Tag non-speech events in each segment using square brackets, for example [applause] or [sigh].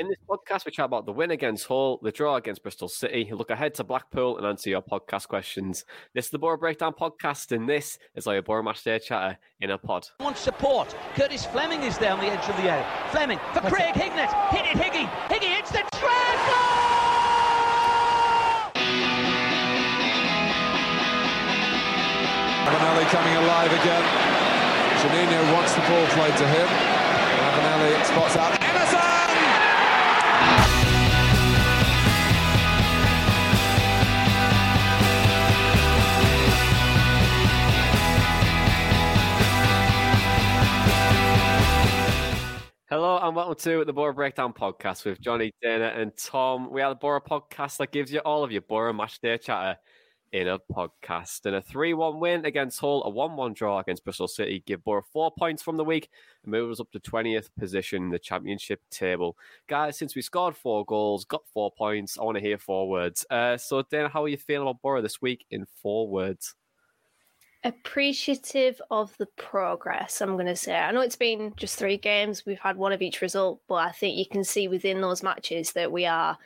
In this podcast, we chat about the win against Hull, the draw against Bristol City, look ahead to Blackpool, and answer your podcast questions. This is the Boro Breakdown podcast, and this is our Boro Matchday chatter in a pod. Wants support. Curtis Fleming is there on the edge of the area. Fleming for Craig Hignett. Hit it, Higgy. Higgy hits the treble. Ravanelli coming alive again. Juninho wants the ball played to him. Ravanelli spots out Hello and welcome to the Boro Breakdown podcast with Johnny, Dana, and Tom. We are the Boro podcast that gives you all of your Boro Matchday chatter in a podcast. And a 3 1 win against Hull, a 1 1 draw against Bristol City give Boro four points from the week and move us up to 20th position in the championship table. Guys, since we scored four goals, got four points, I want to hear four words. Uh, so, Dana, how are you feeling about Boro this week in four words? Appreciative of the progress i'm going to say. I know it's been just three games we've had one of each result but i think you can see within those matches that we are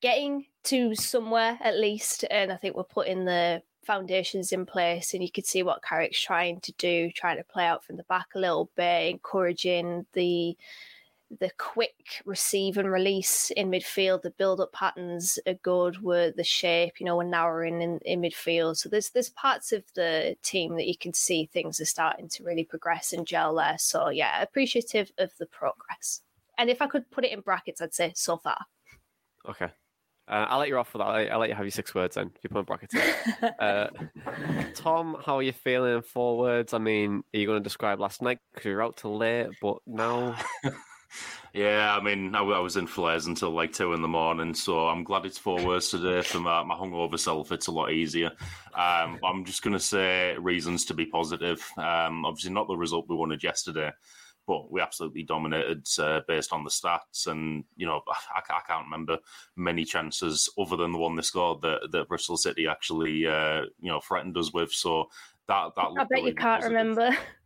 getting to somewhere at least and i think we're putting the foundations in place and you can see what carrick's trying to do trying to play out from the back a little bit encouraging the the quick receive and release in midfield, the build up patterns are good, were the shape, you know, we're narrowing in, in midfield. So there's there's parts of the team that you can see things are starting to really progress and gel there. So yeah, appreciative of the progress. And if I could put it in brackets, I'd say so far. Okay. Uh, I'll let you off for that. I'll, I'll, let you have your six words then. If you put in brackets. [laughs] Uh, Tom, how are you feeling in four words? I mean, are you going to describe last night because you're out till late, but now [laughs] yeah, I mean, I, I, was in flares until like two in the morning, so I'm glad it's four words today for my, my hungover self. It's a lot easier. Um, I'm just going to say reasons to be positive. Um, obviously, not the result we wanted yesterday, but we absolutely dominated uh, based on the stats. And you know, I, I, can't remember many chances other than the one they scored that, that Bristol City actually, uh, you know, threatened us with. So that that I bet really you can't positive. remember. [laughs]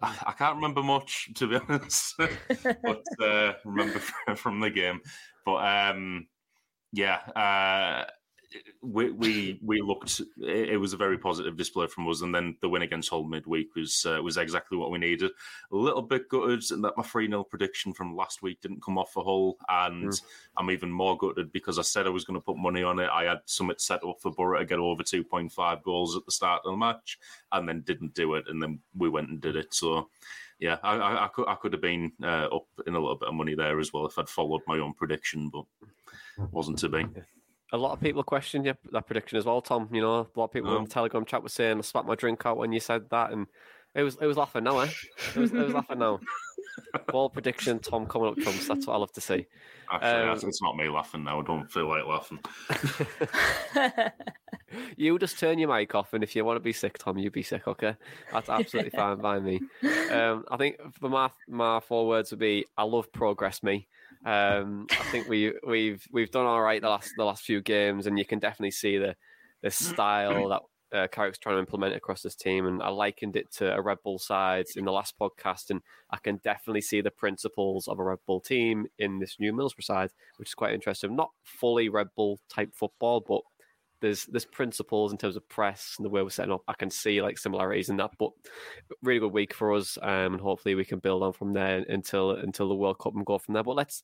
I, can't remember much to be [laughs] honest, but uh, remember [laughs] from the game. But um, yeah, uh, we we we looked. It was a very positive display from us, and then the win against Hull midweek was uh, was exactly what we needed. A little bit gutted that my three 0 prediction from last week didn't come off for Hull, and mm. I'm even more gutted because I said I was going to put money on it. I had Summit set up for Boro to get over 2.5 goals at the start of the match, and then didn't do it, and then we went and did it. So yeah, I, I, I, could I could have been uh, up in a little bit of money there as well if I'd followed my own prediction, but wasn't to be a lot of people questioned your, that prediction as well, Tom. You know, a lot of people oh. in the Telegram chat were saying, I spat my drink out when you said that. And it was it was laughing now, eh? It was, it was laughing now. Ball prediction, Tom coming up trumps. That's what I love to see. Actually, um, it's not me laughing now. I don't feel like laughing. [laughs] you just turn your mic off, and if you want to be sick, Tom, you be sick. Okay, that's absolutely fine by me. [laughs] Um, I think for my my four words would be, I love progress. Me. Um, I think we we've we've done all right the last the last few games, and you can definitely see the the style that uh, Carrick's trying to implement across this team. And I likened it to a Red Bull side in the last podcast, and I can definitely see the principles of a Red Bull team in this new Middlesbrough side, which is quite interesting. Not fully Red Bull type football, but there's there's principles in terms of press and the way we're setting up. I can see like similarities in that, but really good week for us, um, and hopefully we can build on from there until until the World Cup and go from there. But let's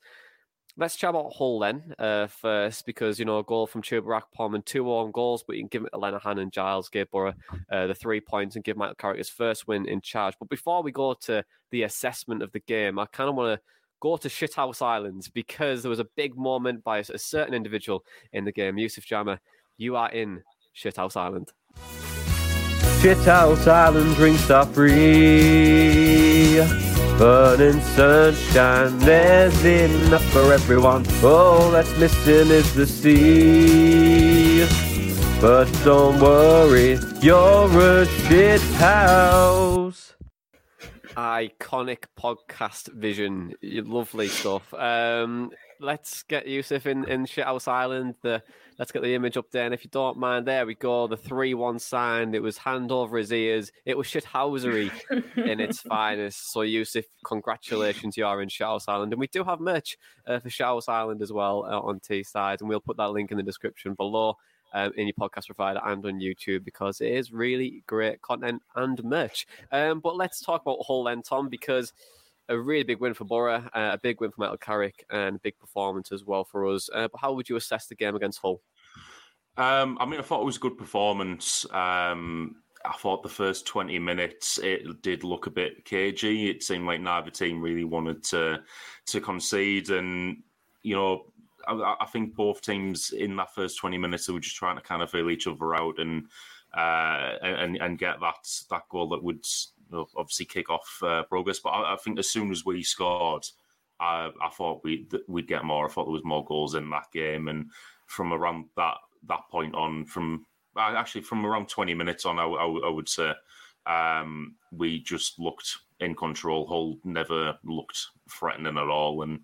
let's chat about Hull then uh, first, because you know a goal from Chuba Akpom and two own goals, but you can give it to Lenihan and Giles Boro uh, the three points and give Michael Carrick his first win in charge. But before we go to the assessment of the game, I kind of want to go to Shithouse Islands because there was a big moment by a, certain individual in the game, Yusuf Jama you are in Shithouse Island. Shithouse Island drinks are free. Burning sunshine, there's enough for everyone. All that's missing is the sea. But don't worry, you're a shit house. Iconic podcast vision, lovely stuff. Um, let's get Yusuf in in Shithouse Island. The let's get the image up there. And if you don't mind, there we go. The three one sign. It was hand over his ears. It was shithousery [laughs] in its finest. So Yusuf, congratulations, you are in Shithouse Island, and we do have merch uh, for Shithouse Island as well uh, on T side, and we'll put that link in the description below. Um, in your podcast provider and on YouTube because it is really great content and merch. Um, but let's talk about Hull then, Tom, because a really big win for Boro, uh, a big win for Michael Carrick, and a big performance as well for us. Uh, but how would you assess the game against Hull? Um, I mean, I thought it was a good performance. Um, I thought the first 20 minutes it did look a bit cagey. It seemed like neither team really wanted to to concede, and you know, I, I think both teams in that first 20 minutes were just trying to kind of feel each other out and uh, and and get that that goal that would obviously kick off uh, progress. But I, I, think as soon as we scored, I, I thought we we'd get more. I thought there was more goals in that game, and from around that that point on, from actually from around twenty minutes on, I, I, I would say um, we just looked in control. Hull never looked threatening at all, and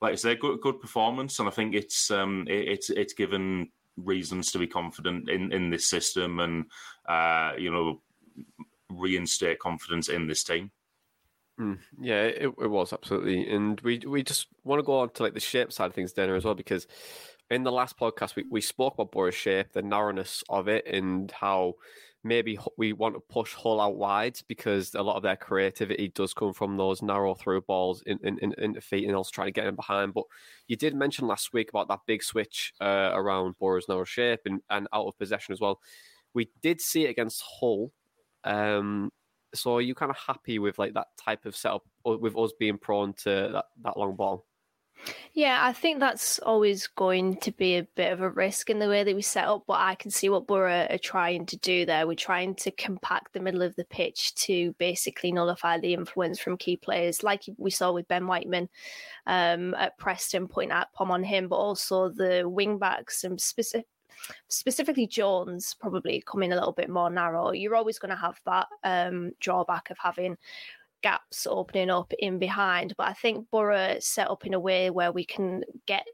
like I say, good good performance. And I think it's um, it, it's it's given reasons to be confident in in this system, and uh, you know reinstate confidence in this team. Mm, yeah, it, it was absolutely, and we we just want to go on to like the shape side of things, dinner as well, because in the last podcast we, we spoke about Boro's shape, the narrowness of it, and how maybe we want to push Hull out wide because a lot of their creativity does come from those narrow through balls in, in, in, into feet and also trying to get in behind. But you did mention last week about that big switch uh, around Boro's narrow shape and, and out of possession as well. We did see it against Hull um, so are you kind of happy with like that type of setup, with us being prone to that, that long ball? Yeah, I think that's always going to be a bit of a risk in the way that we set up, but I can see what Boro are trying to do there. We're trying to compact the middle of the pitch to basically nullify the influence from key players, like we saw with Ben Whiteman um, at Preston, putting Akpom on him, but also the wing backs and specific specifically Jones probably coming a little bit more narrow. You're always going to have that um, drawback of having gaps opening up in behind. But I think Boro set up in a way where we can get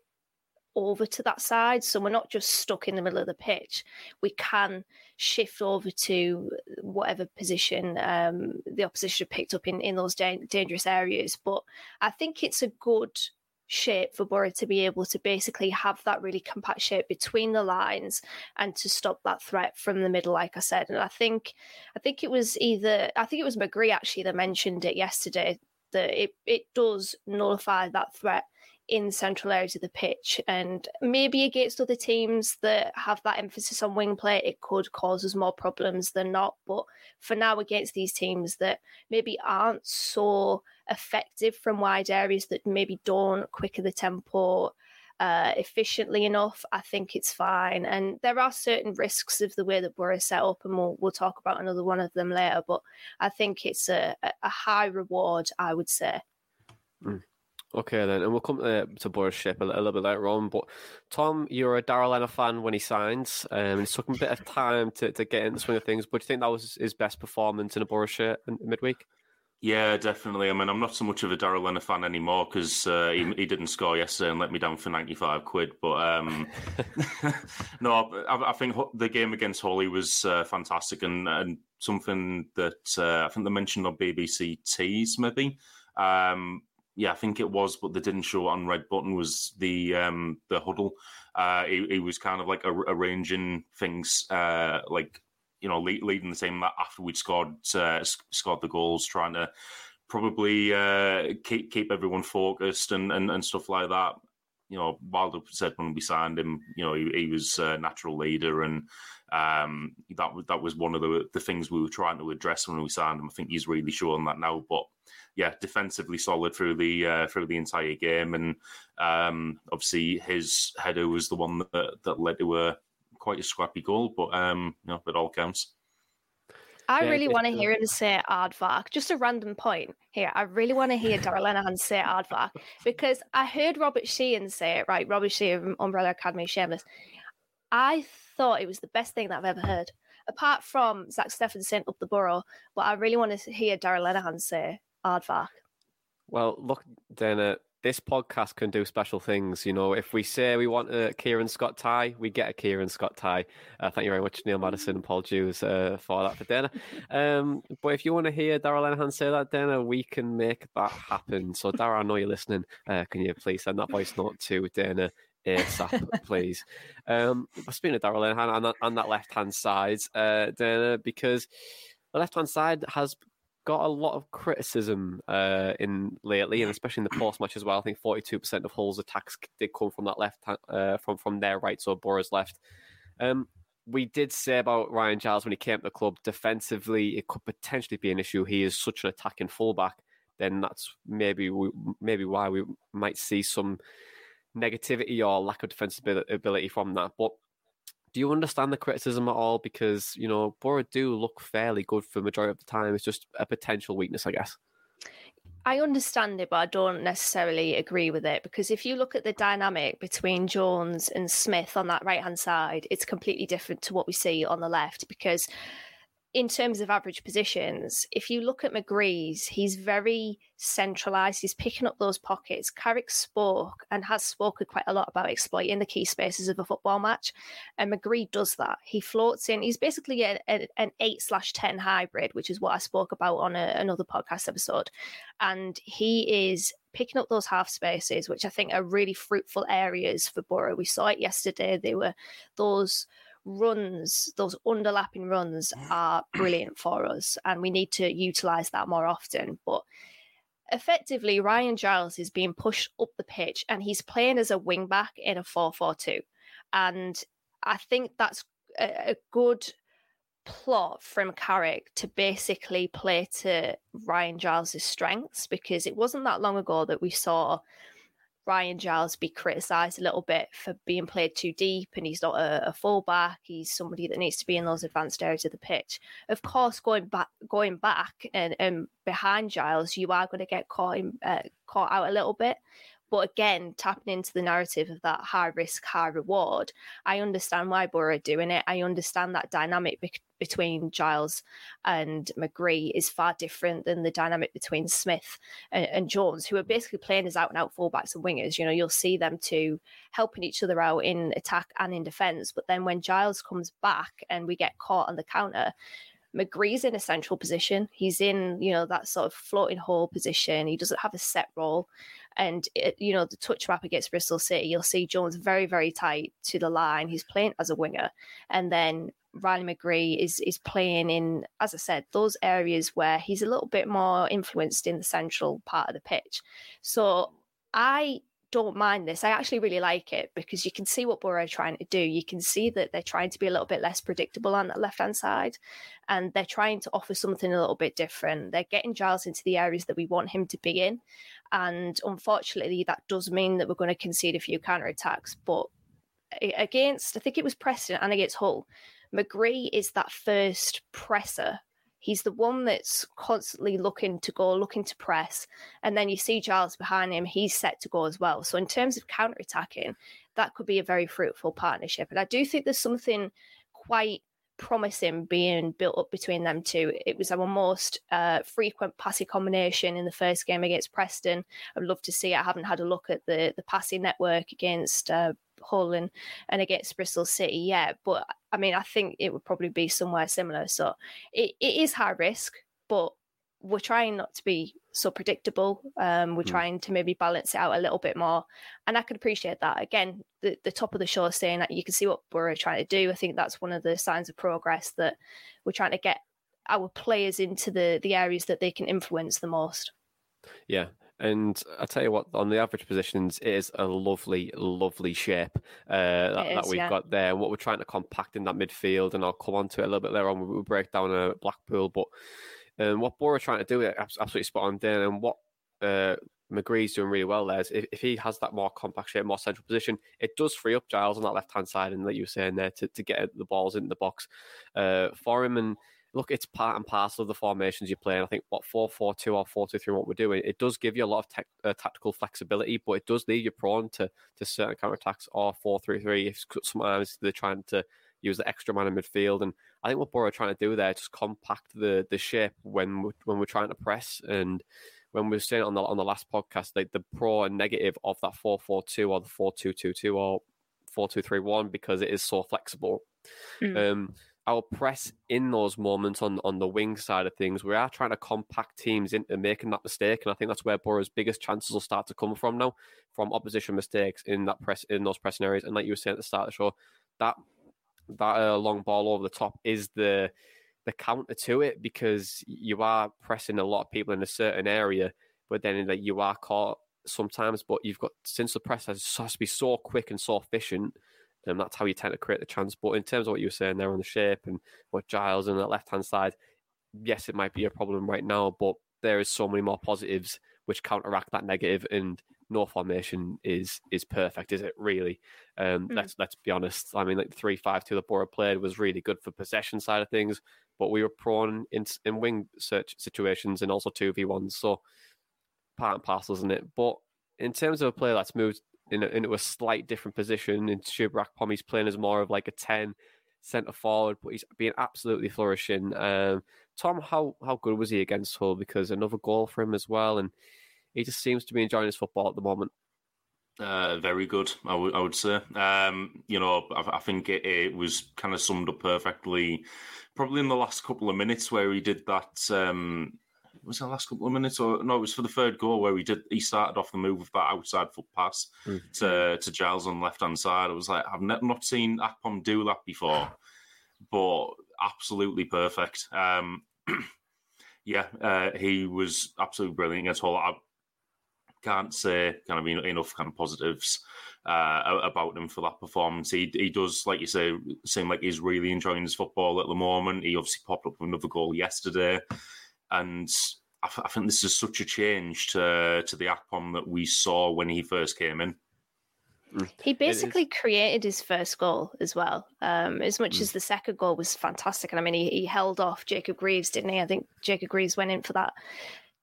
over to that side. So we're not just stuck in the middle of the pitch. We can shift over to whatever position um, the opposition picked up in, in those da- dangerous areas. But I think it's a good shape for Boro to be able to basically have that really compact shape between the lines and to stop that threat from the middle, like I said. And I think I think it was either I think it was McGree actually that mentioned it yesterday that it, it does nullify that threat in central areas of the pitch. And maybe against other teams that have that emphasis on wing play, it could cause us more problems than not. But for now, against these teams that maybe aren't so effective from wide areas, that maybe don't quicker the tempo uh, efficiently enough, I think it's fine. And there are certain risks of the way that we're set up, and we'll, we'll talk about another one of them later. But I think it's a, a high reward, I would say. Mm. Okay, then, and we'll come to, to Boro's shape a, a, little bit later on. But Tom, you're a Darragh Lenihan fan when he signs. Um, it took him a bit of time to, to get in the swing of things. But do you think that was his best performance in a Boro shirt in, midweek? Yeah, definitely. I mean, I'm not so much of a Darragh Lenihan fan anymore because uh, he, he, didn't score yesterday and let me down for 95 quid. But um, [laughs] [laughs] no, I, I, think the game against Holly was uh, fantastic and, and something that uh, I think they mentioned on BBC Tees maybe. Um, yeah, I think it was, but they didn't show it on red button. Was the um, the huddle? Uh, he, was kind of like arranging things, uh, like you know, leading the team after we'd scored uh, scored the goals, trying to probably uh, keep keep everyone focused and, and, and stuff like that. You know, Wilder said when we signed him, you know, he, he was a natural leader, and um, that was that was one of the the things we were trying to address when we signed him. I think he's really showing that now. But yeah, defensively solid through the uh, through the entire game, and um, obviously his header was the one that, that led to a quite a scrappy goal. But um, you know, it all counts. I yeah, really want to hear him say aardvark. Just a random point here. I really want to hear Darragh Lenihan say aardvark because I heard Robert Sheehan say it, right? Robert Sheehan, Umbrella Academy, Shameless. I thought it was the best thing that I've ever heard, apart from Zack Stephenson up the Boro. But I really want to hear Darragh Lenihan say aardvark. Well, look, Dana, this podcast can do special things. You know, if we say we want a Kieran Scott tie, we get a Kieran Scott tie. Uh, thank you very much, Neil Madison and Paul Jews, uh, for that for Dana. Um, but if you want to hear Daryl Lenihan say that, Dana, we can make that happen. So, Daryl, I know you're listening. Uh, can you please send that voice note to Dana ASAP, please? Um, speaking of Darragh Lenihan on that, on that left hand side, uh, Dana, because the left hand side has got a lot of criticism uh, in lately, and especially in the post match as well. I think forty two percent of Hull's attacks did come from that left, uh, from from their right, so Boro's left. Um, we did say about Ryan Giles when he came to the club defensively, it could potentially be an issue. He is such an attacking fullback. Then that's maybe we, maybe why we might see some negativity or lack of defensive ability from that. But do you understand the criticism at all? Because you know Boro do look fairly good for the majority of the time. It's just a potential weakness, I guess. I understand it, but I don't necessarily agree with it because if you look at the dynamic between Jones and Smith on that right hand side, it's completely different to what we see on the left because in terms of average positions, if you look at McGree's, he's very centralised. He's picking up those pockets. Carrick spoke and has spoken quite a lot about exploiting the key spaces of a football match. And McGree does that. He floats in. He's basically a, a, an 8 slash 10 hybrid, which is what I spoke about on a, another podcast episode. And he is picking up those half spaces, which I think are really fruitful areas for Boro. We saw it yesterday. They were those runs, those underlapping runs are brilliant for us, and we need to utilize that more often. But effectively, Ryan Giles is being pushed up the pitch and he's playing as a wing back in a 4 4 2. And I think that's a, a good plot from Carrick to basically play to Ryan Giles' strengths because it wasn't that long ago that we saw Ryan Giles be criticised a little bit for being played too deep and he's not a, a fullback. He's somebody that needs to be in those advanced areas of the pitch. Of course, going back going back and, and behind Giles, you are going to get caught in, uh, caught out a little bit. But again, tapping into the narrative of that high risk, high reward, I understand why Boro are doing it. I understand that dynamic between Giles and McGree is far different than the dynamic between Smith and, and Jones, who are basically playing as out and out fullbacks and wingers. You know, you'll see them two helping each other out in attack and in defence. But then when Giles comes back and we get caught on the counter, McGree's in a central position. He's in, you know, that sort of floating hole position. He doesn't have a set role. And, it, you know, the touch map against Bristol City, you'll see Jones very, very tight to the line. He's playing as a winger. And then Riley McGree is is playing in, as I said, those areas where he's a little bit more influenced in the central part of the pitch. So I don't mind this. I actually really like it because you can see what Boro are trying to do. You can see that they're trying to be a little bit less predictable on that left hand side and they're trying to offer something a little bit different. They're getting Giles into the areas that we want him to be in. And unfortunately, that does mean that we're going to concede a few counter attacks. But against, I think it was Preston and against Hull, McGree is that first presser. He's the one that's constantly looking to go, looking to press. And then you see Giles behind him, he's set to go as well. So, in terms of counter attacking, that could be a very fruitful partnership. And I do think there's something quite promising being built up between them two. It was our most uh, frequent passing combination in the first game against Preston. I'd love to see it. I haven't had a look at the the passing network against uh, Hull and, and against Bristol City yet, but I mean, I think it would probably be somewhere similar. So it, it is high risk, but we're trying not to be so predictable. Um, we're Mm. trying to maybe balance it out a little bit more, and I can appreciate that. Again, the the top of the show saying that you can see what we're trying to do. I think that's one of the signs of progress that we're trying to get our players into the the areas that they can influence the most. Yeah. And I tell you what, on the average positions, it is a lovely, lovely shape uh, that, It that is, we've yeah. got there. And what we're trying to compact in that midfield, and I'll come on to it a little bit later on. We'll break down uh, Blackpool, but um, what Boro are trying to do, is absolutely spot on, Dan. And what uh, McGree's doing really well there is if, if he has that more compact shape, more central position, it does free up Giles on that left hand side, and like you were saying there, to, to get the balls into the box uh, for him. And look, it's part and parcel of the formations you play. And I think what four four two or four two three, what we're doing, it does give you a lot of tech, uh, tactical flexibility, but it does leave you prone to to certain counter attacks or four three three. If sometimes they're trying to use the extra man in midfield, and I think what Boro are trying to do there is just compact the the shape when we're, when we're trying to press and. When we were saying it on the on the last podcast, like the pro and negative of that four four two or the four two two two or four two three one because it is so flexible. Mm. Um, our press in those moments on on the wing side of things, we are trying to compact teams into making that mistake, and I think that's where Boro's biggest chances will start to come from now, from opposition mistakes in that press in those pressing areas. And like you were saying at the start of the show, that that uh, long ball over the top is the the counter to it because you are pressing a lot of people in a certain area, but then that you are caught sometimes. But you've got since the press has, has to be so quick and so efficient, and that's how you tend to create the chance. But in terms of what you were saying there on the shape and what Giles and that left hand side, yes, it might be a problem right now, but there is so many more positives which counteract that negative and no formation is is perfect, is it really? Um, Mm. Let's let's be honest. I mean, like the three five two that Boro played was really good for possession side of things, but we were prone in in wing search situations and also two v ones. So part and parcel, isn't it? But in terms of a player that's moved in a, into a slight different position, in Chuba Akpom's playing as more of like a ten centre forward, but he's been absolutely flourishing. Um, Tom, how how good was he against Hull? Because another goal for him as well, and he just seems to be enjoying his football at the moment. Uh, very good, I would would say. Um, you know, I, I think it, it was kind of summed up perfectly, probably in the last couple of minutes where he did that. Um, was it the last couple of minutes, or no? It was for the third goal where he did. He started off the move with that outside foot pass Mm. to to Giles on the left hand side. I was like, I've ne- not seen Akpom do that before, [sighs] but absolutely perfect. Um, [clears throat] yeah, uh, he was absolutely brilliant against Hull. I, can't say kind of enough kind of positives uh, about him for that performance. He he does, like you say, seem like he's really enjoying his football at the moment. He obviously popped up with another goal yesterday, and I, th- I think this is such a change to to the Akpom that we saw when he first came in. He basically created his first goal as well. Um, as much Mm. as the second goal was fantastic, and I mean, he, he held off Jacob Greaves, didn't he? I think Jacob Greaves went in for that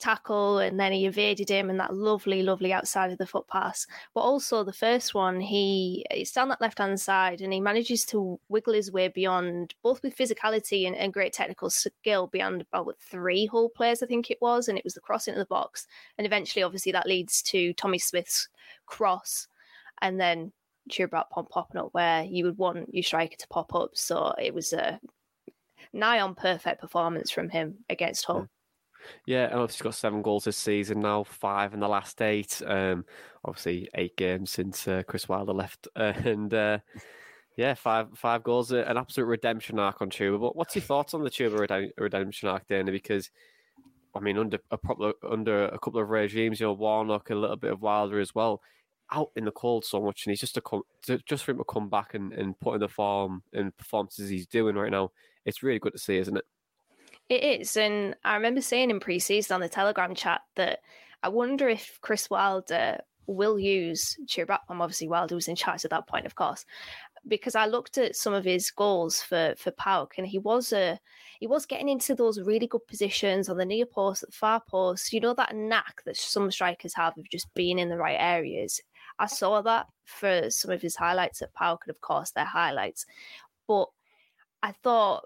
tackle, and then he evaded him, and that lovely, lovely outside of the foot pass. But also the first one, he it's down that left hand side, and he manages to wiggle his way beyond both with physicality and, and great technical skill beyond about three whole players, I think it was, and it was the cross into the box, and eventually, obviously, that leads to Tommy Smith's cross and then Chubrat pop popping up where you would want your striker to pop up. So it was a nigh on perfect performance from him against Hull. Yeah, and obviously he's got seven goals this season now, five in the last eight. Um, obviously eight games since uh, Chris Wilder left, [laughs] and uh, yeah, five five goals, uh, an absolute redemption arc on Chuba. But what's your thoughts on the Chuba redem- redemption arc, Dana? Because I mean, under a proper, under a couple of regimes, you know, Warnock, a little bit of Wilder as well, out in the cold so much, and he's just to come, to, just for him to come back and, and put in the form and performances he's doing right now. It's really good to see, isn't it? It is. And I remember saying in pre season on the Telegram chat that I wonder if Chris Wilder will use Chubrat. Obviously, Wilder was in charge at that point, of course. Because I looked at some of his goals for for PAOK, and he was a he was getting into those really good positions on the near post, the far post. You know that knack that some strikers have of just being in the right areas. I saw that for some of his highlights at PAOK, and of course their highlights. But I thought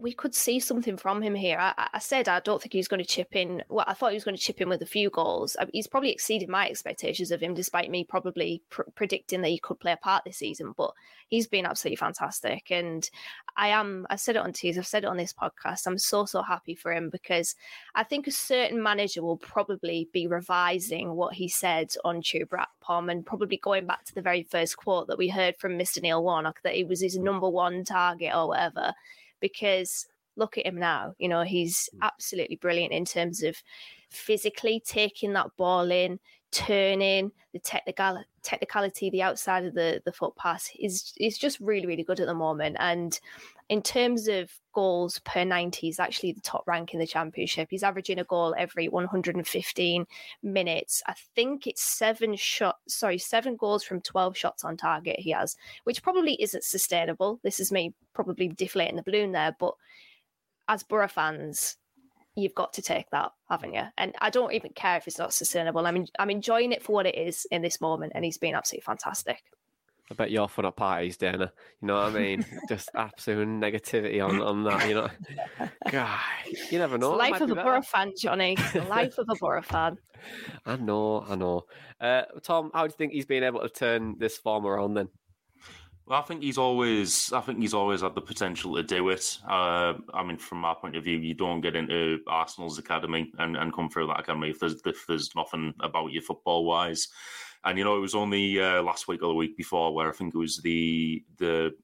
we could see something from him here. I, I, said I don't think he's going to chip in. Well, I thought he was going to chip in with a few goals. I, he's probably exceeded my expectations of him, despite me probably pr- predicting that he could play a part this season. But he's been absolutely fantastic, and I am. I said it on Tees. I've said it on this podcast. I'm so so happy for him because I think a certain manager will probably be revising what he said on Chuba Akpom and probably going back to the very first quote that we heard from Mr. Neil Warnock that he was his mm. number one target or whatever because look at him now. You know, he's mm. absolutely brilliant in terms of physically taking that ball in, turning, the technical technicality, the outside of the the foot pass is is just really really good at the moment. And in terms of goals per 90, he's actually the top rank in the championship. He's averaging a goal every 115 minutes. I think it's seven shot, sorry, seven goals from 12 shots on target he has, which probably isn't sustainable. This is me probably deflating the balloon there, but as Boro fans, you've got to take that, haven't you? And I don't even care if it's not sustainable. I mean, I'm enjoying it for what it is in this moment, and he's been absolutely fantastic. I bet you're fun at parties, Dana. You know what I mean? [laughs] Just absolute negativity on, on that. You know, [laughs] God, you never know. life of a Boro fan, Johnny. [laughs] life of a Boro fan. I know, I know. Uh, Tom, how do you think he's been able to turn this form around then? I think he's always, I think he's always had the potential to do it. Uh, I mean, from my point of view, you don't get into Arsenal's academy and, and come through that academy if there's if there's nothing about you football wise. And you know, it was only uh, last week or the week before where I think it was the the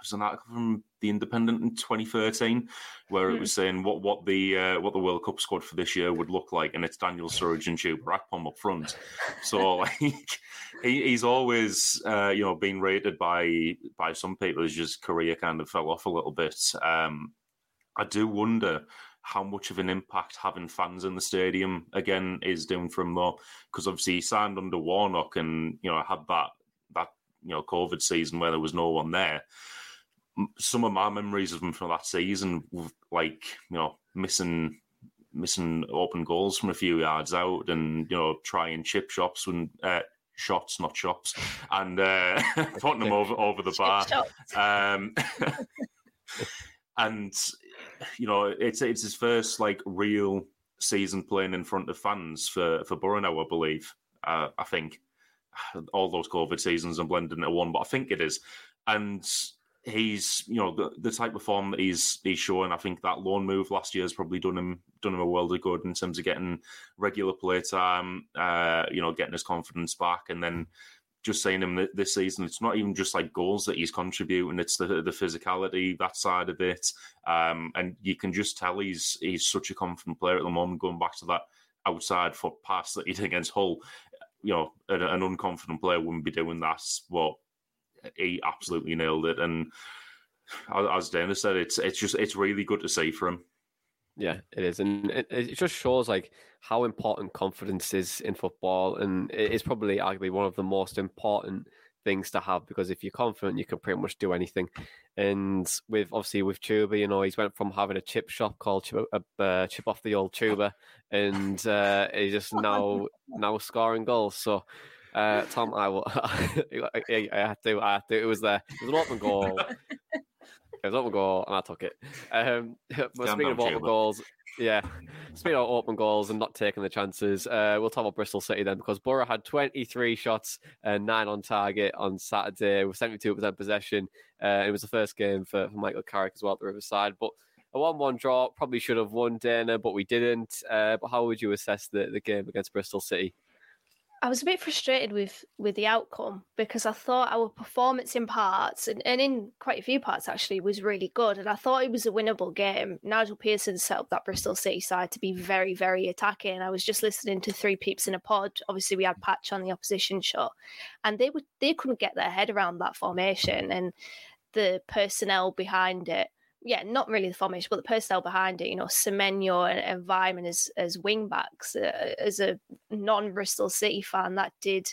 was an article from the Independent in 2013 where it was hmm. saying what what the uh, what the World Cup squad for this year would look like, and it's Daniel Sturridge and Chuba Akpom up front. So [laughs] like he, he's always uh, you know been rated by by some people as his career kind of fell off a little bit. Um, I do wonder how much of an impact having fans in the stadium again is doing for him though, because obviously he signed under Warnock and you know had that that you know COVID season where there was no one there. Some of my memories of him from that season, like you know missing missing open goals from a few yards out, and you know trying chip shops when uh, shots, not shops, and uh, [laughs] putting them over over the [laughs] bar. Um, [laughs] and you know, it's it's his first like real season playing in front of fans for for Boro I believe. Uh, I think all those COVID seasons and blending into one, but I think it is. And he's you know the, the type of form that he's he's showing. I think that loan move last year has probably done him done him a world of good in terms of getting regular play time. Uh, you know, getting his confidence back, and then just seeing him this season, it's not even just like goals that he's contributing; it's the the physicality that side of it, um, and you can just tell he's he's such a confident player at the moment. Going back to that outside foot pass that he did against Hull, you know, an, an unconfident player wouldn't be doing that. But he absolutely nailed it, and as Dennis said, it's it's just it's really good to see for him. Yeah, it is, and it, it, just shows like how important confidence is in football, and it is probably arguably one of the most important things to have because if you're confident, you can pretty much do anything. And with obviously with Chuba, you know, he's went from having a chip shop called Chip, uh, uh, chip off the old Chuba, and uh, he's just now now scoring goals. So. Uh, Tom, I will. [laughs] I, had to. I had to. It was there. It was an open goal. [laughs] It was an open goal, and I took it. Um, [laughs] but speaking of open goals, yeah, speaking of open goals and not taking the chances, uh, we'll talk about Bristol City then because Boro had 23 shots and nine on target on Saturday with 72% possession. Uh, it was the first game for, for Michael Carrick as well at the Riverside, but a 1 1 draw. Probably should have won, Dana, but we didn't. Uh, but how would you assess the, the game against Bristol City? I was a bit frustrated with with the outcome because I thought our performance in parts and, and in quite a few parts actually was really good and I thought it was a winnable game. Nigel Pearson set up that Bristol City side to be very very attacking. I was just listening to Three Peeps in a Pod. Obviously we had Patch on the opposition show, and they would they couldn't get their head around that formation and the personnel behind it yeah, not really the formation, but the personnel behind it. You know, Semenyo and, and Weimann as as wing backs. Uh, as a non Bristol City fan, that did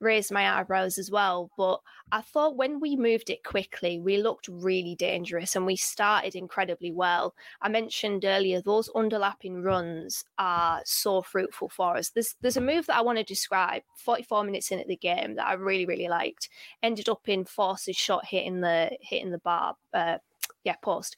raise my eyebrows as well. But I thought when we moved it quickly, we looked really dangerous and we started incredibly well. I mentioned earlier those underlapping runs are so fruitful for us. There's there's a move that I want to describe. 44 minutes in at the game that I really really liked. Ended up in Forss's shot hitting the hitting the bar. Uh, yeah, post,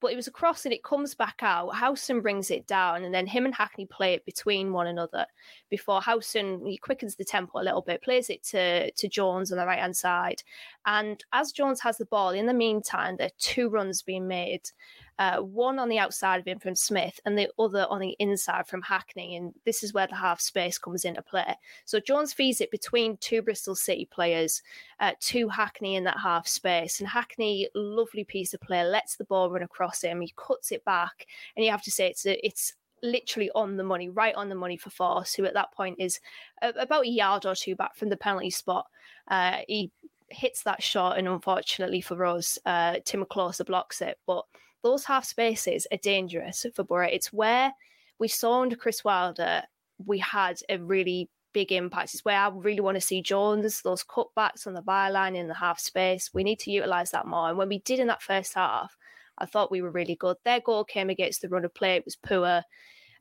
but it was a cross and it comes back out. Howson brings it down, and then him and Hackney play it between one another before Howson he quickens the tempo a little bit, plays it to to Jones on the right hand side, and as Jones has the ball, in the meantime, there are two runs being made uh, one on the outside of him from Smith and the other on the inside from Hackney. And this is where the half space comes into play. So Jones feeds it between two Bristol City players, uh, to Hackney in that half space. And Hackney, lovely piece of play, lets the ball run across him. He cuts it back. And you have to say it's a, it's literally on the money, right on the money for Forss, who at that point is about a yard or two back from the penalty spot. Uh, he hits that shot, and unfortunately for us, uh, Timm Klose blocks it. But those half spaces are dangerous for Boro. It's where we saw under Chris Wilder, we had a really big impact. It's where I really want to see Jones, those cutbacks on the byline in the half space. We need to utilise that more. And when we did in that first half, I thought we were really good. Their goal came against the run of play, it was poor.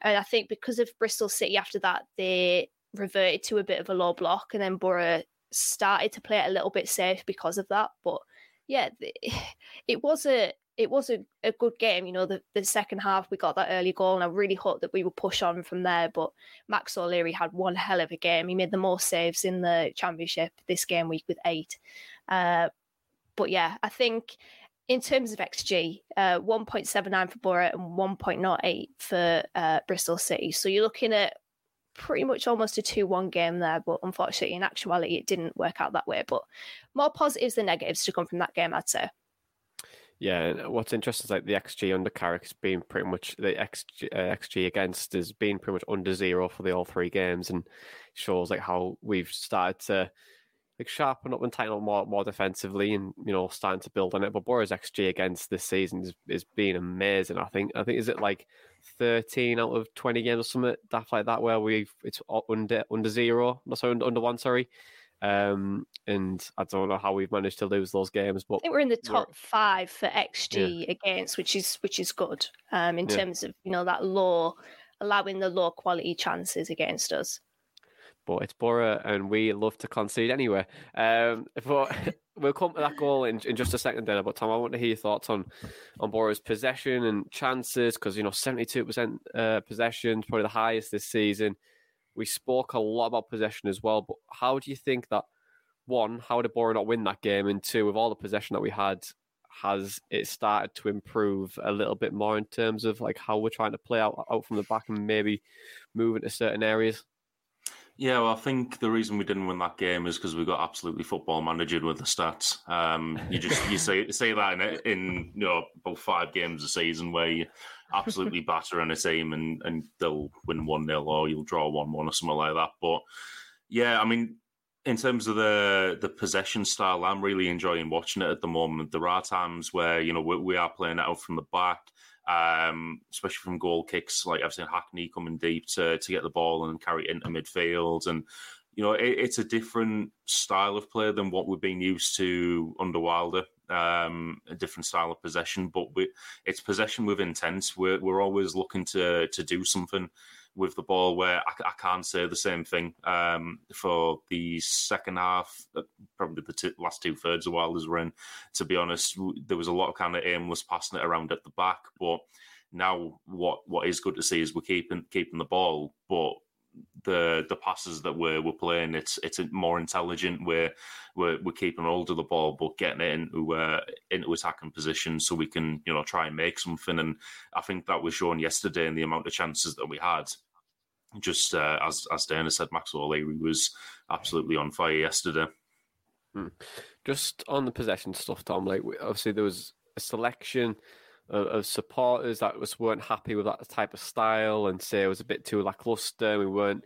And I think because of Bristol City after that, they reverted to a bit of a low block and then Boro started to play it a little bit safe because of that. But yeah, [sighs] it was a it was a, a good game. You know, the, the second half we got that early goal, and I really hoped that we would push on from there. But Max O'Leary had one hell of a game. He made the most saves in the championship this game week with eight. Uh, but yeah, I think in terms of XG, uh, 1.79 for Boro and 1.08 for uh, Bristol City. So you're looking at pretty much almost a 2 1 game there. But unfortunately, in actuality, it didn't work out that way. But more positives than negatives to come from that game, I'd say. Yeah, what's interesting is like the XG under Carrick's been pretty much the XG, uh, XG against has been pretty much under zero for the all three games, and shows like how we've started to like sharpen up and tighten up more more defensively, and you know starting to build on it. But Boro's XG against this season is, is been amazing. I think I think is it like thirteen out of twenty games or something stuff like that where we've it's under under zero, not sorry under, under one, sorry. Um, and I don't know how we've managed to lose those games, but I think we're in the top five for XG yeah. against, which is which is good. Um, in yeah. terms of you know that low, allowing the low quality chances against us. But it's Boro, and we love to concede anyway. Um, [laughs] but [laughs] we'll come to that goal in, in just a second, then. But Tom, I want to hear your thoughts on on Boro's possession and chances, because you know seventy two percent uh, possession, probably the highest this season. We spoke a lot about possession as well, but how do you think that one, how did Borough not win that game? And two, with all the possession that we had, has it started to improve a little bit more in terms of like how we're trying to play out out from the back and maybe move into certain areas? Yeah, well, I think the reason we didn't win that game is because we got absolutely football managed with the stats. Um, you just you [laughs] say say that in in you know about five games a season where you absolutely batter on a team and and they'll win one 0 or you'll draw one one or something like that. But yeah, I mean, in terms of the the possession style, I'm really enjoying watching it at the moment. There are times where you know we, we are playing out from the back um, especially from goal kicks. Like I've seen Hackney coming deep to to get the ball and carry it into midfield, and you know it, it's a different style of play than what we've been used to under Wilder. Um, a different style of possession, but we, it's possession with intent. We're we're always looking to to do something with the ball where I, I can't say the same thing um, for the second half, uh, probably the t- last two thirds of Wilders in. To be honest, there was a lot of kind of aimless passing it around at the back, but now what what is good to see is we're keeping keeping the ball, but the the passes that we're we're playing, it's it's more intelligent. We're we're, we're keeping hold of the ball, but getting it into uh, into attacking position so we can you know try and make something. And I think that was shown yesterday in the amount of chances that we had. Just uh, as as Dana said, Max O'Leary was absolutely on fire yesterday. Hmm. Just on the possession stuff, Tom. Like obviously there was a selection of, of, supporters that was weren't happy with that type of style and say it was a bit too lackluster. We weren't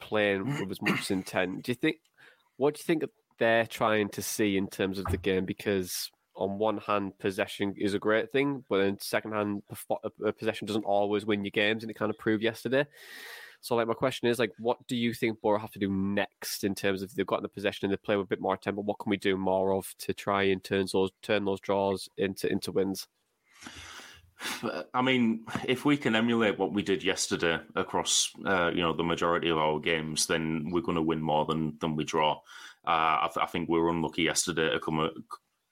playing with as much intent. Do you think? What do you think they're trying to see in terms of the game? Because on one hand, possession is a great thing, but then second hand, uh, uh, possession doesn't always win your games, and it kind of proved yesterday. So, like, my question is, like, what do you think Boro have to do next in terms of they've got in the possession and they play with a bit more tempo? What can we do more of to try and turn those turn those draws into into wins? I mean, if we can emulate what we did yesterday across, uh, you know, the majority of our games, then we're going to win more than than we draw. Uh, I, th- I, think we were unlucky yesterday to come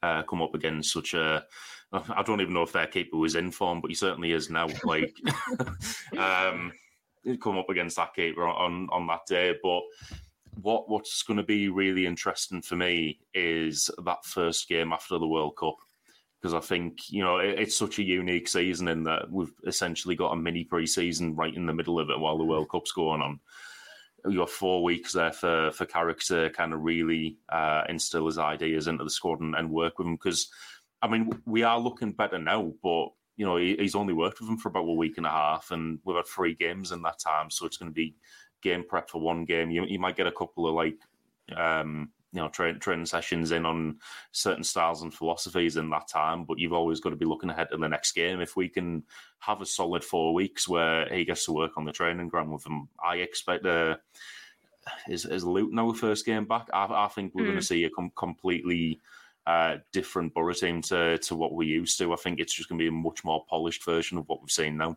uh, come up against such a I don't even know if their keeper was in form, but he certainly is now. [laughs] Like, um, come up against that keeper on on that day. But what what's going to be really interesting for me is that first game after the World Cup because I think you know it, it's such a unique season in that we've essentially got a mini pre-season right in the middle of it while the World Cup's going on. You got four weeks there for for Carrick to kind of really uh, instill his ideas into the squad and, and work with them because I mean we are looking better now, but you know he, he's only worked with them for about a week and a half, and we've had three games in that time, so it's going to be game prep for one game. You you might get a couple of like um, you know train, training sessions in on certain styles and philosophies in that time but you've always got to be looking ahead to the next game. If we can have a solid four weeks where he gets to work on the training ground with them i expect uh is, is Luton our first game back? I, I think we're mm. going to see a com- completely uh, different Boro team to, to what we're used to. I think it's just going to be a much more polished version of what we've seen now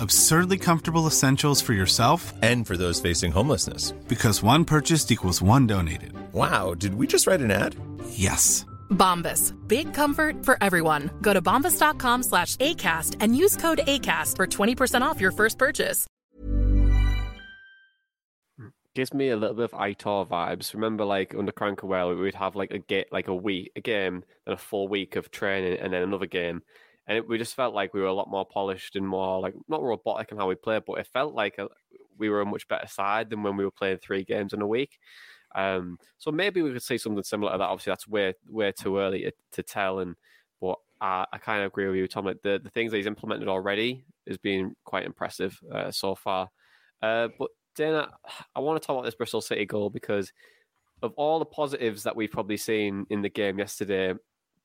Absurdly comfortable essentials for yourself and for those facing homelessness. Because one purchased equals one donated. Wow, did we just write an ad? Yes. Bombas. Big comfort for everyone. Go to bombas.com slash ACAST and use code ACAST for 20% off your first purchase. Gives me a little bit of Aitor vibes. Remember, like under Crankawell, we would have like a get like a week, a game, and a full week of training, and then another game and it, we just felt like we were a lot more polished and more like not robotic in how we played, but it felt like a, we were a much better side than when we were playing three games in a week. Um, so maybe we could see something similar to that. Obviously, that's way way too early to, to tell. And but I, I kind of agree with you, Tom. Like the the things that he's implemented already has been quite impressive uh, so far. Uh, but Dana, I want to talk about this Bristol City goal because of all the positives that we've probably seen in the game yesterday,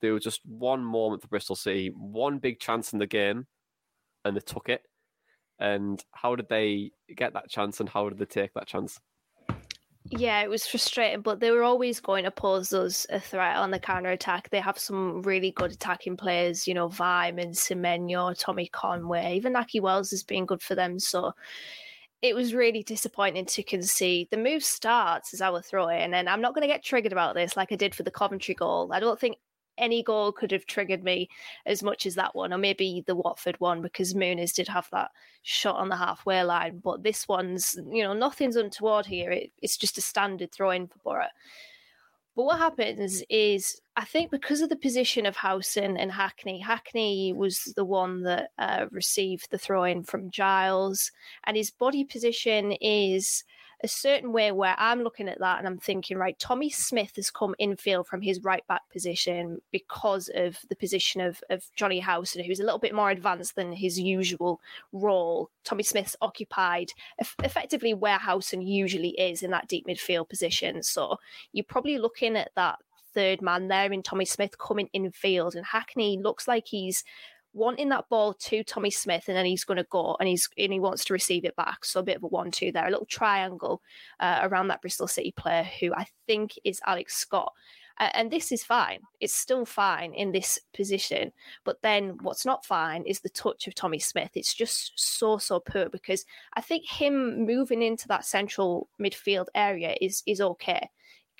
there was just one moment for Bristol City, one big chance in the game, and they took it. And how did they get that chance, and how did they take that chance? Yeah, it was frustrating, but they were always going to pose us a threat on the counter attack. They have some really good attacking players, you know, Weimann and Semenyo, Tommy Conway, even Nahki Wells has been good for them. So it was really disappointing to concede. The move starts as our throw in, and I'm not going to get triggered about this like I did for the Coventry goal. I don't think any goal could have triggered me as much as that one, or maybe the Watford one because Muniz did have that shot on the halfway line. But this one's, you know, nothing's untoward here. It, it's just a standard throw in for Boro. But what happens is, I think because of the position of Howson and Hackney, Hackney was the one that uh, received the throw in from Giles, and his body position is a certain way where I'm looking at that and I'm thinking, right, Tommy Smith has come infield from his right back position because of the position of, of Johnny Howson, who's a little bit more advanced than his usual role. Tommy Smith's occupied effectively where Howson usually is in that deep midfield position. So you're probably looking at that third man there in Tommy Smith coming infield, and Hackney looks like he's wanting that ball to Tommy Smith, and then he's going to go and he's and he wants to receive it back. So a bit of a one-two there, a little triangle uh, around that Bristol City player who I think is Alex Scott. Uh, and this is fine. It's still fine in this position. But then what's not fine is the touch of Tommy Smith. It's just so, so poor because I think him moving into that central midfield area is is okay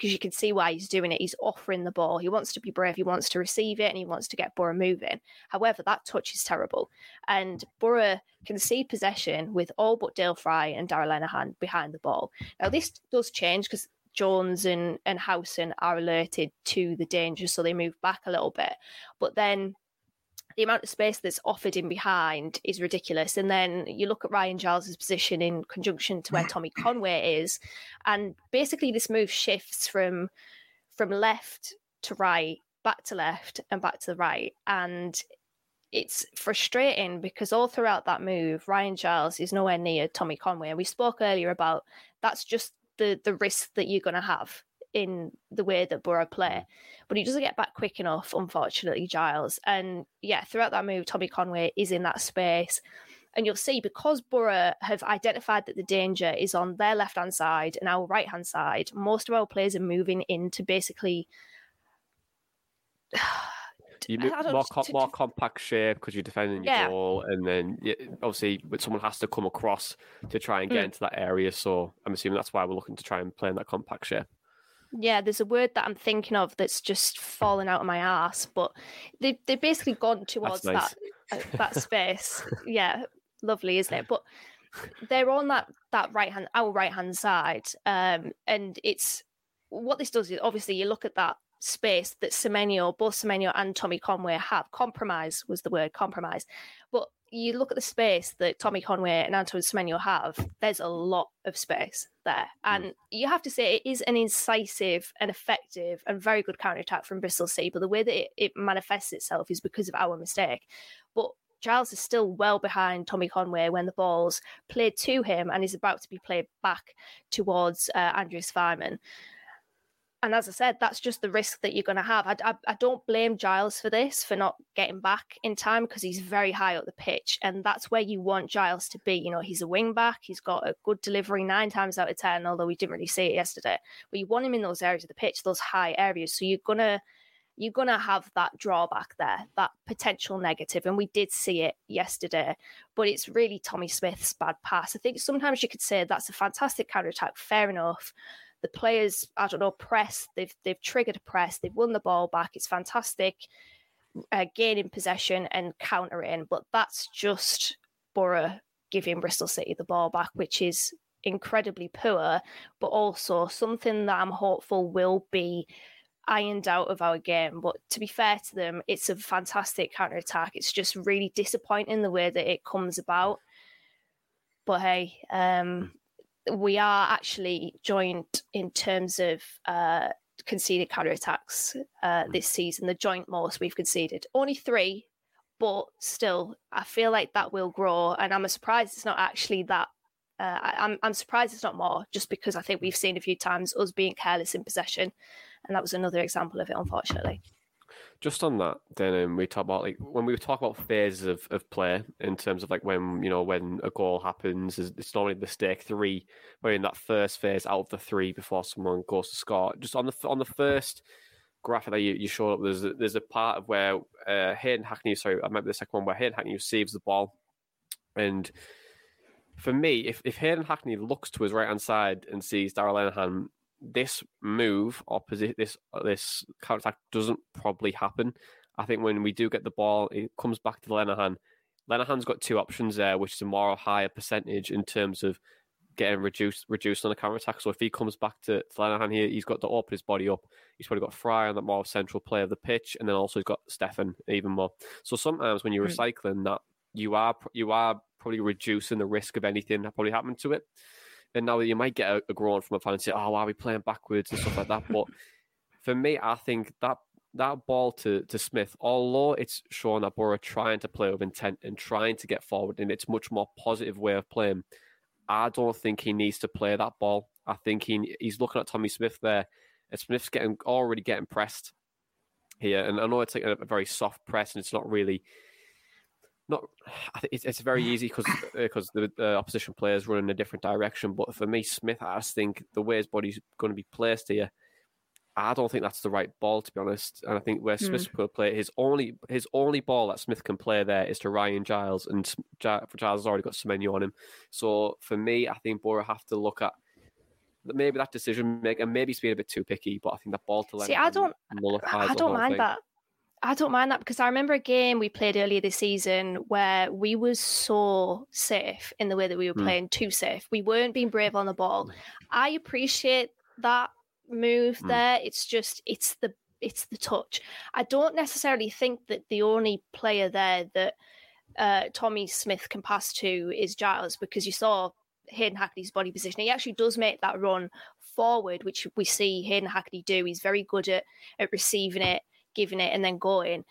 because you can see why he's doing it. He's offering the ball. He wants to be brave. He wants to receive it and he wants to get Boro moving. However, that touch is terrible. And Boro concede possession with all but Dael Fry and Darragh Lenihan behind the ball. Now, this does change because Jones and, and Howson are alerted to the danger, so they move back a little bit. But then the amount of space that's offered in behind is ridiculous. And then you look at Ryan Giles's position in conjunction to where Tommy Conway is, and basically this move shifts from from left to right, back to left, and back to the right. And it's frustrating because all throughout that move, Ryan Giles is nowhere near Tommy Conway. And we spoke earlier about that's just the the risk that you're going to have in the way that Boro play. But he doesn't get back quick enough, unfortunately, Giles. And yeah, throughout that move, Tommy Conway is in that space. And you'll see because Borough have identified that the danger is on their left hand side and our right hand side, most of our players are moving into basically. [sighs] you move more, com- more compact shape because you're defending your Yeah. goal, and then obviously but someone has to come across to try and get Mm. into that area. So I'm assuming that's why we're looking to try and play in that compact shape. Yeah, there's a word that I'm thinking of that's just fallen out of my ass, but they they've basically gone towards nice. that uh, that space. [laughs] Yeah, lovely, isn't it? But they're on that that right hand our right hand side, um, and it's what this does is obviously you look at that space that Semenyo, both Semenyo and Tommy Conway have. Compromise was the word, compromise. But you look at the space that Tommy Conway and Antoine Semenyo have, there's a lot of space there. And you have to say it is an incisive and effective and very good counter attack from Bristol City. But the way that it, it manifests itself is because of our mistake. But Giles is still well behind Tommy Conway when the ball's played to him and is about to be played back towards uh, Andreas Weimann and as I said, that's just the risk that you're going to have. I, I, I don't blame Giles for this, for not getting back in time, because he's very high up the pitch. And that's where you want Giles to be. You know, he's a wing back, he's got a good delivery nine times out of 10, although we didn't really see it yesterday. But you want him in those areas of the pitch, those high areas. So you're going to. You're to have that drawback there, that potential negative. And we did see it yesterday. But it's really Tommy Smith's bad pass. I think sometimes you could say that's a fantastic counter attack, fair enough the players, I don't know, press. They've they've triggered a press. They've won the ball back. It's fantastic, uh, gaining possession and countering. But that's just Boro giving Bristol City the ball back, which is incredibly poor. But also something that I'm hopeful will be ironed out of our game. But to be fair to them, it's a fantastic counter attack. It's just really disappointing the way that it comes about. But hey, um, we are actually joint in terms of uh, conceded counter attacks uh, this season, the joint most we've conceded. Only three, but still, I feel like that will grow. And I'm surprised it's not actually that. Uh, I'm, I'm surprised it's not more, just because I think we've seen a few times us being careless in possession. And that was another example of it, unfortunately. Just on that, then um, we talk about like when we talk about phases of, of play in terms of like when you know when a goal happens, it's normally the stake three. We're in that first phase out of the three before someone goes to score. Just on the on the first graphic that you, you showed up, there's a, there's a part of where uh, Hayden Hackney, sorry, I remember the second one where Hayden Hackney receives the ball, and for me, if if Hayden Hackney looks to his right hand side and sees Darragh Lenihan this move or posi- this this counter attack doesn't probably happen. I think when we do get the ball, it comes back to Lenihan. Lenihan's got two options there, which is a more higher percentage in terms of getting reduced reduced on the counter attack. So if he comes back to, to Lenihan here, he's got to open his body up. He's probably got Fry on that more central play of the pitch, and then also he's got Steffen even more. So sometimes when you're Mm. recycling that, you are you are probably reducing the risk of anything that probably happened to it. And now you might get a, a groan from a fan and say, "Oh, why are we playing backwards and stuff like that?" But [laughs] for me, I think that that ball to, to Smith, although it's Sean that Boro trying to play with intent and trying to get forward, and it's much more positive way of playing. I don't think he needs to play that ball. I think he he's looking at Tommy Smith there, and Smith's getting already getting pressed here. And I know it's like a, a very soft press, and it's not really not. It's, it's very easy because because the, the opposition players run in a different direction. But for me, Smith, I just think the way his body's going to be placed here, I don't think that's the right ball to be honest. And I think where Hmm. going to play his only his only ball that Smith can play there is to Ryan Giles, and Giles has already got Semenyo on him. So for me, I think Boro have to look at maybe that decision making, and maybe he's being a bit too picky. But I think that ball to See, I don't, I don't mind that. I don't mind that because I remember a game we played earlier this season where we were so safe in the way that we were Hmm. playing, too safe. We weren't being brave on the ball. I appreciate that move Hmm. there. It's just it's the it's the touch. I don't necessarily think that the only player there that uh, Tommy Smith can pass to is Giles because you saw Hayden Hackney's body position. He actually does make that run forward, which we see Hayden Hackney do. He's very good at, at receiving it, giving it, and then going.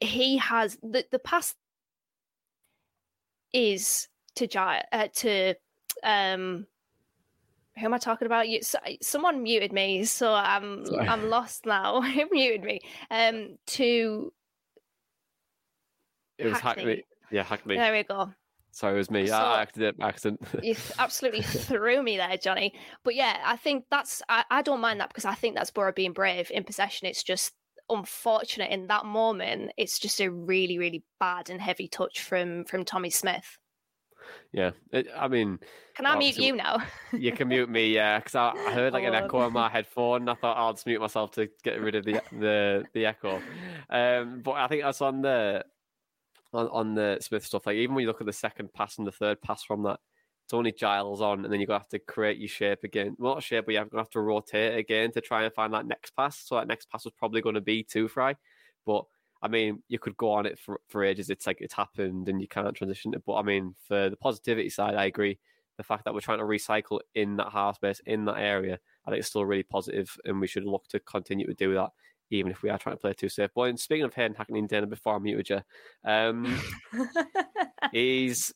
He has the the pass is to uh, to um who am I talking about? You, so, someone muted me, so I'm Sorry. I'm lost now. [laughs] Who muted me? Um, to It was Hackney. Hackney. Yeah, Hackney. there we go. Sorry, it was me. So- I accident. Accident. [laughs] You absolutely threw me there, Johnny. But yeah, I think that's I, I don't mind that because I think that's Boro being brave in possession. It's just unfortunate in that moment. It's just a really, really bad and heavy touch from from Tommy Smith. yeah. It, I mean, Can I mute you now? You can mute me, yeah, because I, I heard like an echo on. on my headphone. And I thought I'll just mute myself to get rid of the the the echo. Um, but I think that's on the on, on the Smith stuff. Like even when you look at the second pass and the third pass from that, it's only Giles on, and then you're gonna have to create your shape again. Well, not shape, but you're gonna have to rotate again to try and find that next pass. So that next pass was probably going to be two Fry, but. I mean, you could go on it for, for ages. It's like it's happened and you can't transition it. But I mean, for the positivity side, I agree the fact that we're trying to recycle in that half space in that area, I think it's still really positive, and we should look to continue to do that, even if we are trying to play too safe. But in, speaking of Hayden Hackney and Dana, before I muted you, um, [laughs] he's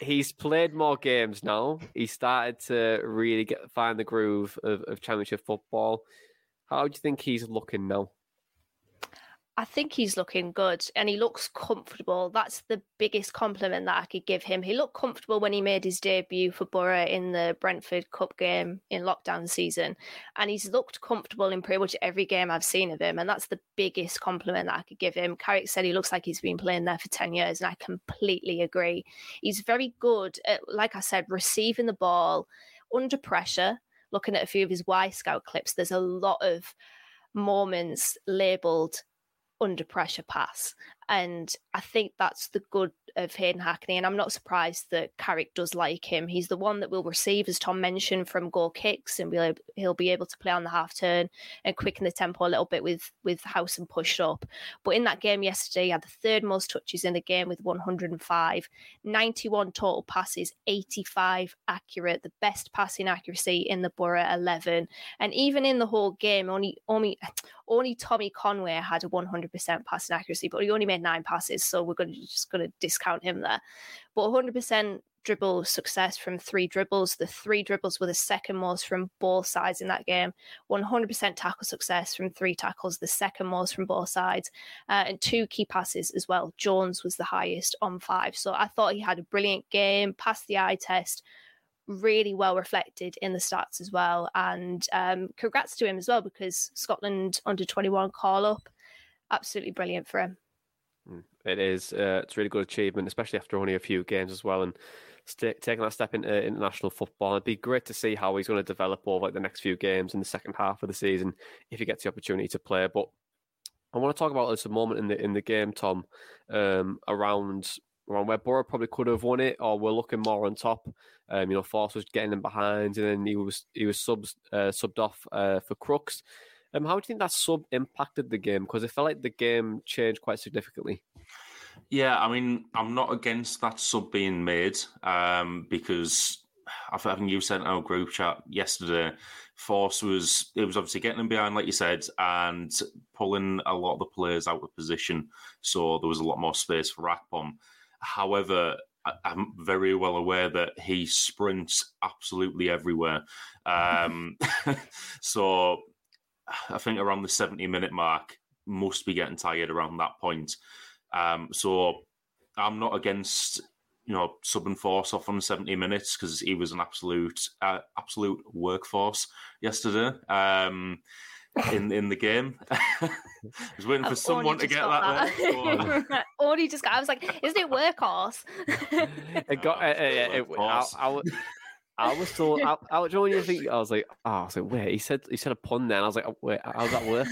he's played more games now. He started to really get find the groove of, of Championship football. How do you think he's looking now? I think he's looking good and he looks comfortable. That's the biggest compliment that I could give him. He looked comfortable when he made his debut for Boro in the Brentford Cup game in lockdown season. And he's looked comfortable in pretty much every game I've seen of him. And that's the biggest compliment that I could give him. Carrick said he looks like he's been playing there for 10 years. And I completely agree. He's very good at, like I said, receiving the ball under pressure. Looking at a few of his Wyscout clips, there's a lot of moments labeled under pressure pass. And I think that's the good of Hayden Hackney. And I'm not surprised that Carrick does like him. He's the one that will receive, as Tom mentioned, from goal kicks and we'll, he'll be able to play on the half turn and quicken the tempo a little bit with, with House and push up. But in that game yesterday, he had the third most touches in the game with 105, 91 total passes, 85 accurate, the best passing accuracy in the Boro 11. And even in the whole game, only only only Tommy Conway had a 100% passing accuracy, but he only made nine passes, so we're going to just going to discount him there. But 100% dribble success from three dribbles. The three dribbles were the second most from both sides in that game. 100% tackle success from three tackles, the second most from both sides, uh, and two key passes as well. Jones was the highest on five. So I thought he had a brilliant game, passed the eye test really well reflected in the stats as well. And um, congrats to him as well because Scotland under 21 call up, absolutely brilliant for him. It is. Uh, it's a really good achievement, especially after only a few games as well. And st- taking that step into international football. It'd be great to see how he's going to develop over like the next few games in the second half of the season if he gets the opportunity to play. But I want to talk about this a moment in the in the game, Tom, um, around around where Boro probably could have won it, or we're looking more on top. Um, you know, Forss was getting them behind, and then he was he was subs uh, subbed off uh, for Crooks. Um, how do you think that sub impacted the game? Because it felt like the game changed quite significantly. Yeah, I mean, I'm not against that sub being made um, because I think you sent our group chat yesterday. Forss was it was obviously getting them behind, like you said, and pulling a lot of the players out of position. So there was a lot more space for Akpom. However, I'm very well aware that he sprints absolutely everywhere. Um, [laughs] so [sighs] I think around the 70 minute mark, must be getting tired around that point. Um, so I'm not against you know subbing Forss off on 70 minutes because he was an absolute uh, absolute workforce yesterday. Um, in in the game. [laughs] I was waiting for someone to get that. that. Audie [laughs] just got. I was like, "Isn't it workhorse?" it got. Uh, [laughs] uh, it, I, I, I, was still. I, I, you know when think, I was like, "Oh, I was like, wait." He said he said a pun. Then I was like, oh, "Wait, how's that work?"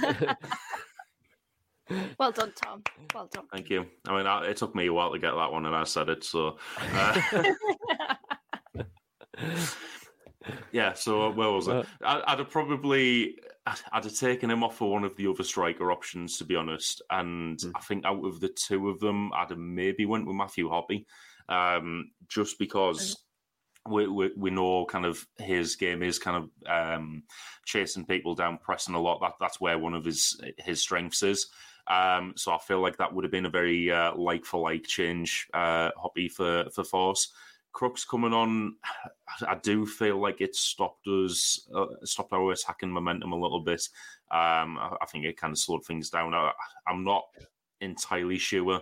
[laughs] well done, Tom. Well done. Thank you. I mean, it took me a while to get that one, and I said it. So. Uh... [laughs] yeah. So where was it? I, I'd have probably I'd have taken him off for one of the other striker options, to be honest. And mm. I think out of the two of them, I'd have maybe went with Matthew Hoppe, um, just because we, we, we know kind of his game is kind of um, chasing people down, pressing a lot. That that's where one of his his strengths is. Um, so I feel like that would have been a very uh, like for like change, uh, Hoppe for for Forss. Crooks coming on, I do feel like it stopped us, uh, stopped our attacking momentum a little bit. Um, I, I, think it kind of slowed things down. I, am not entirely sure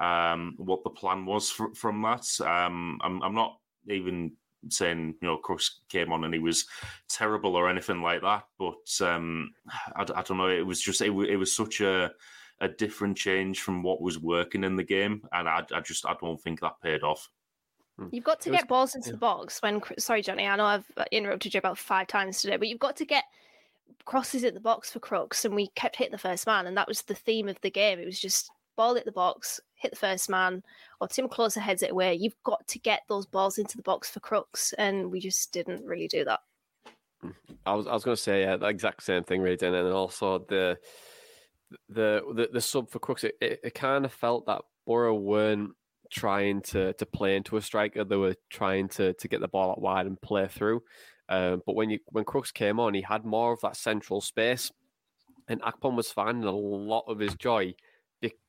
um, what the plan was for, from that. Um, I'm, I'm, not even saying you know Crooks came on and he was terrible or anything like that, but um, I, I, don't know. It was just it, it was such a a different change from what was working in the game, and I, I just I don't think that paid off. Hmm. You've got to it get was, balls into yeah. the box when. Sorry, Johnny. I know I've uh, interrupted you about five times today, but you've got to get crosses at the box for Crooks, and we kept hitting the first man, and that was the theme of the game. It was just ball at the box, hit the first man, or Timm Klose heads it away. You've got to get those balls into the box for Crooks, and we just didn't really do that. I was I was going to say yeah, the exact same thing, really, and then also the the the, the sub for Crooks. It, it, it kind of felt that Boro weren't trying to to play into a striker. They were trying to to get the ball out wide and play through. Um, but when you when Crooks came on, he had more of that central space, and Akpom was finding a lot of his joy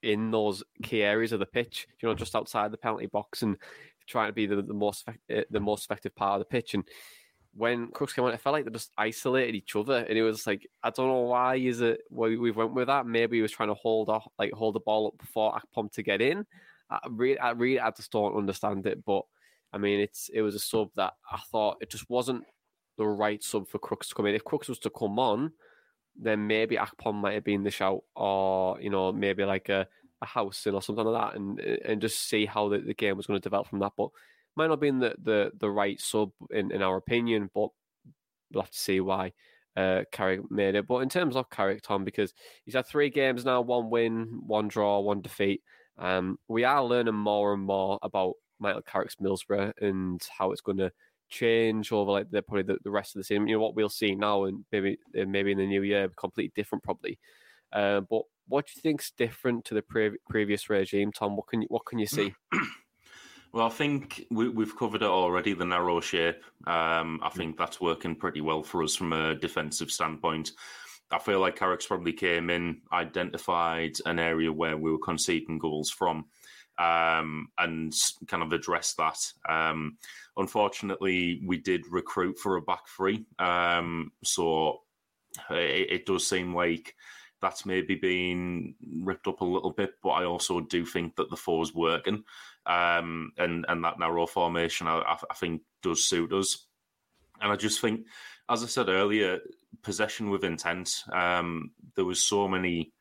in those key areas of the pitch. You know, just outside the penalty box and trying to be the, the most eh, the most effective part of the pitch. And when Crooks came on, it felt like they just isolated each other, and it was like I don't know why is it why we went with that. Maybe he was trying to hold off, like hold the ball up before Akpom to get in. I really, I really, I just don't understand it. But I mean, it's it was a sub that I thought it just wasn't the right sub for Crooks to come in. If Crooks was to come on, then maybe Akpom might have been the shout, or you know, maybe like a, a house or something like that, and and just see how the, the game was going to develop from that. But might not have been the, the, the right sub in, in our opinion, but we'll have to see why uh, Carrick made it. But in terms of Carrick, Tom, because he's had three games now, one win, one draw, one defeat. Um, we are learning more and more about Michael Carrick's Middlesbrough and how it's going to change over like the probably the, the, rest of the season. You know what we'll see now, and maybe uh, maybe in the new year, completely different probably. Uh, but what do you think's different to the pre- previous regime, Tom? What can you what can you see? [clears throat] Well, I think we, have covered it already. The narrow shape. Um, I think that's working pretty well for us from a defensive standpoint. I feel like Carrick's probably came in, identified an area where we were conceding goals from, um, and kind of address that. Um, unfortunately, we did recruit for a back three, um, so it, it, does seem like that's maybe been ripped up a little bit. But I also do think that the four is working, um, and and that narrow formation I, I think does suit us. And I just think, as I said earlier, possession with intent. Um, there was so many.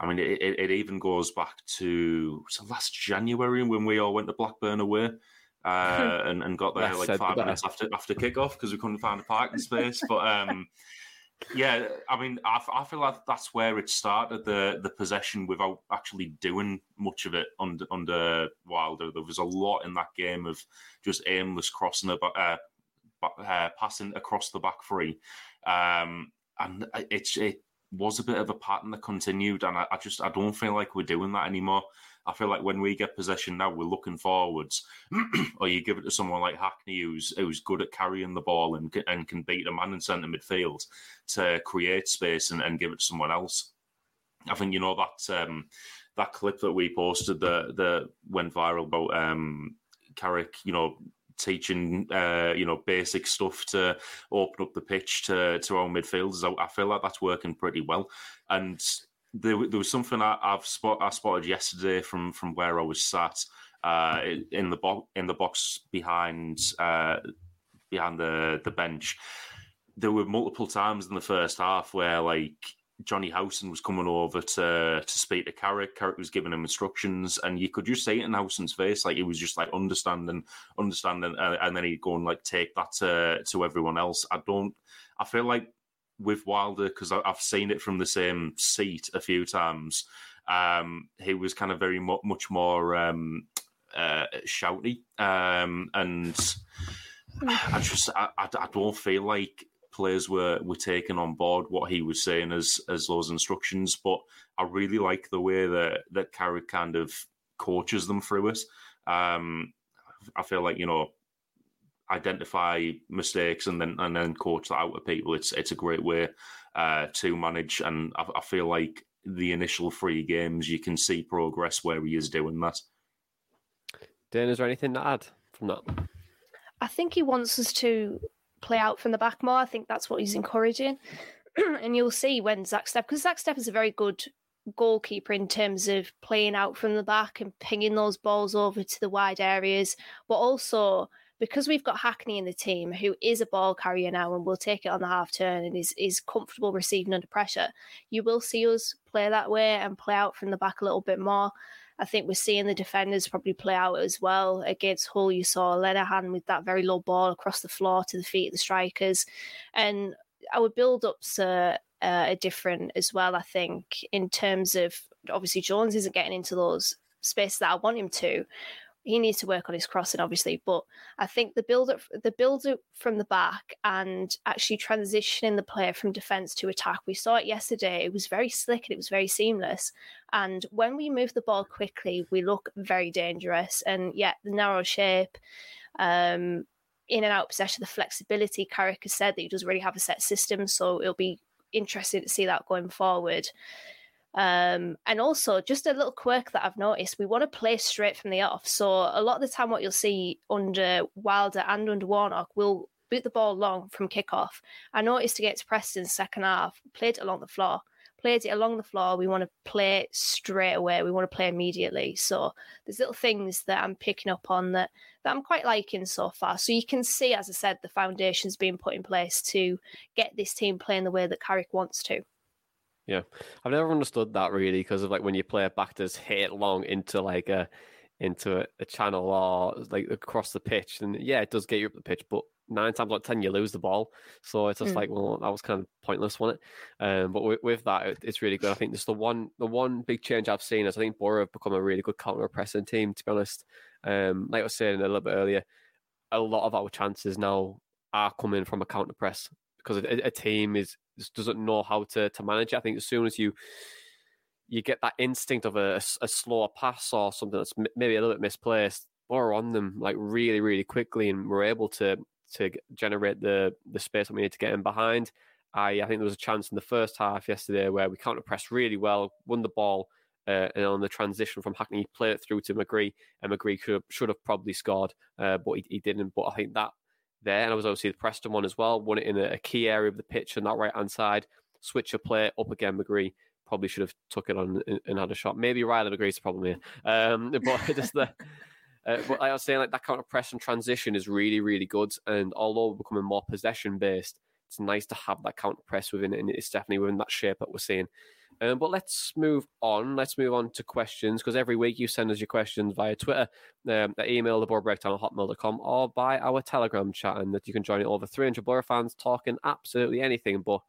I mean, it, it even goes back to last January when we all went to Blackburn away. [laughs] uh, and, and got there Less like five minutes after after kickoff because we couldn't find a parking space. But um, yeah, I mean, I feel like that's where it started the the possession without actually doing much of it under under Wilder. There was a lot in that game of just aimless crossing about. Uh, uh, passing across the back three, um, and it's it was a bit of a pattern that continued, and I, I just I don't feel like we're doing that anymore. I feel like when we get possession now, we're looking forwards, [clears throat] or you give it to someone like Hackney, who's who's good at carrying the ball and can- and can beat a man in centre midfield to create space and, and give it to someone else. I think you know that um, that clip that we posted that that went viral about um, Carrick, you know, teaching uh, you know basic stuff to open up the pitch to to our midfielders. I, I feel like that's working pretty well. And there, there was something I, I've spot, I spotted yesterday from from where I was sat uh, in the box in the box behind uh, behind the the bench. There were multiple times in the first half where like Johnny Howson was coming over to to speak to Carrick. Carrick was giving him instructions, and you could just see it in Howson's face, like he was just like understanding, understanding, uh, and then he'd go and like take that to to everyone else. I don't. I feel like with Wilder because I've seen it from the same seat a few times. Um, he was kind of very mu- much more um, uh, shouty, um, and I just I, I, I don't feel like players were were taking on board what he was saying as as those instructions. But I really like the way that that Carrick kind of coaches them through it. Um, I feel like you know identify mistakes and then and then coach that out of people. It's it's a great way uh, to manage, and I, I feel like the initial three games you can see progress where he is doing that. Dan, is there anything to add from that? I think he wants us to play out from the back more. I think that's what he's encouraging. [clears throat] and you'll see when Zack Steffen, because Zack Steffen is a very good goalkeeper in terms of playing out from the back and pinging those balls over to the wide areas, but also because we've got Hackney in the team, who is a ball carrier now and will take it on the half turn and is, is comfortable receiving under pressure, you will see us play that way and play out from the back a little bit more. I think we're seeing the defenders probably play out as well. Against Hull, you saw Lenihan with that very low ball across the floor to the feet of the strikers. And our build ups are, uh, are different as well, I think, in terms of obviously Jones isn't getting into those spaces that I want him to. He needs to work on his crossing, obviously, but I think the build up, the build up from the back, and actually transitioning the player from defense to attack. We saw it yesterday. It was very slick and it was very seamless. And when we move the ball quickly, we look very dangerous. And yet, the narrow shape, um, in and out possession, the flexibility. Carrick has said that he does really have a set system, so it'll be interesting to see that going forward. Um, and also, just a little quirk that I've noticed: we want to play straight from the off. So a lot of the time, what you'll see under Wilder and under Warnock, we'll boot the ball long from kickoff. I noticed against Preston second half, played it along the floor. Played it along the floor. We want to play straight away. We want to play immediately. So there's little things that I'm picking up on that that I'm quite liking so far. So you can see, as I said, the foundations being put in place to get this team playing the way that Carrick wants to. Yeah, I've never understood that really because of like when you play it back, just hit it long into like a into a, a channel or like across the pitch, and yeah, it does get you up the pitch, but nine times out of ten you lose the ball. So it's just Mm. like, well, that was kind of pointless, wasn't it? Um, but with, with that, it, it's really good. I think just the one the one big change I've seen is I think Boro have become a really good counter pressing team. To be honest, um, like I was saying a little bit earlier, a lot of our chances now are coming from a counter press because a, a team is just doesn't know how to to manage it. I think as soon as you you get that instinct of a, a slower pass or something that's maybe a little bit misplaced, we're on them like really, really quickly, and we're able to to generate the the space that we need to get in behind. I, I think there was a chance in the first half yesterday where we counter pressed really well, won the ball, uh, and on the transition from Hackney, played it through to McGree, and McGree could should have probably scored, uh, but he, he didn't. But I think that there, and I was obviously the Preston one as well, won it in a, key area of the pitch on that right hand side, switch a play up again, McGree probably should have took it on and, and had a shot. Maybe Riley agrees the problem here, um, [laughs] but [laughs] just the. Uh, but like I was saying, like that counter press and transition is really, really good. And although we're becoming more possession based, it's nice to have that counter press within it, and it's definitely within that shape that we're seeing. Um, but let's move on. Let's move on to questions because every week you send us your questions via Twitter, um, the email, the Boro Breakdown at hotmail.com, or by our Telegram chat. And that you can join it over 300 Boro fans talking absolutely anything but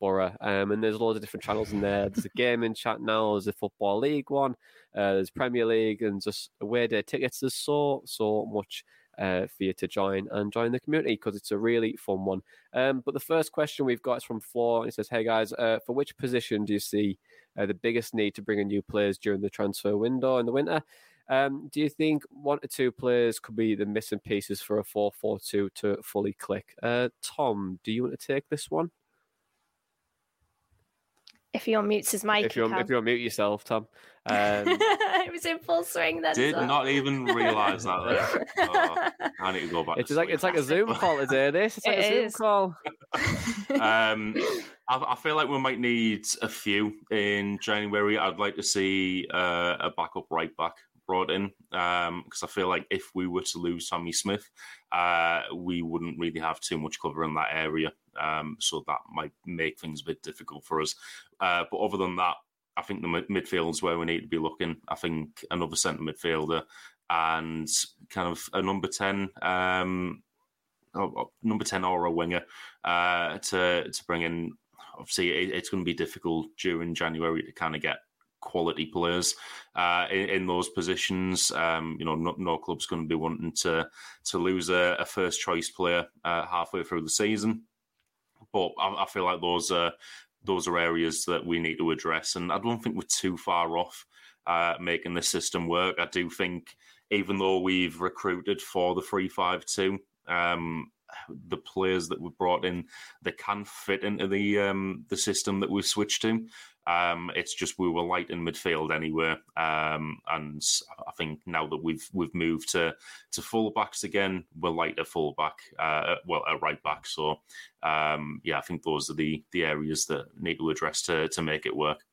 Boro. Um, and there's loads of different channels in there. There's a gaming chat now, there's a Football League one, uh, there's Premier League, and just away day tickets. There's so, so much uh, for you to join and join the community because it's a really fun one. Um, but the first question we've got is from Floor. And it says, Hey guys, uh, for which position do you see uh, the biggest need to bring in new players during the transfer window in the winter? Um, do you think one or two players could be the missing pieces for a 4 4 2 to fully click? Uh, Tom, do you want to take this one? If he unmutes his mic, If you if you unmute yourself, Tom. [laughs] Um, it was in full swing then. Did so- not even realise that. [laughs] Oh, I need to go back. it's to like it's like a Zoom call today. This it's [laughs] like It a Zoom call. um, I, I feel like we might need a few in January. I'd like to see uh, a backup right back brought in because I feel like if we were to lose Sammy Smith, uh, we wouldn't really have too much cover in that area. Um, so that might make things a bit difficult for us. Uh, but other than that, I think the midfield is where we need to be looking. I think another centre midfielder and kind of a number 10 um, oh, oh, number 10 or a winger uh, to to bring in. Obviously, it, it's going to be difficult during January to kind of get quality players uh, in, in those positions. Um, you know, no, no club's going to be wanting to to lose a, a first choice player uh, halfway through the season. But I, I feel like those are those are areas that we need to address, and I don't think we're too far off uh, making this system work. I do think, even though we've recruited for the three five two, um, the players that we brought in they can fit into the um, the system that we've switched to. Um, it's just we were light in midfield anyway, um, and I think now that we've we've moved to to full backs again, we're light at full back, uh, well at right back. So um, yeah, I think those are the the areas that need to address to to make it work.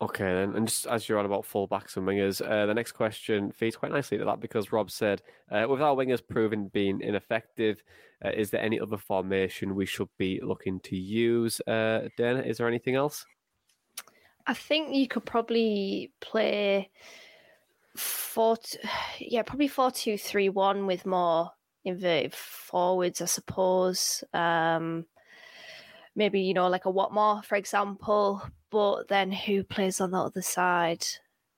Okay, then, and just as you're on about fullbacks and wingers, uh, the next question feeds quite nicely to that because Rob said, uh, with our wingers proving being ineffective, uh, is there any other formation we should be looking to use? Uh, Dana, is there anything else? I think you could probably play four, t- [sighs] yeah, probably four two three one with more inverted forwards, I suppose. Um, maybe you know like a Watmore, for example. But then who plays on the other side?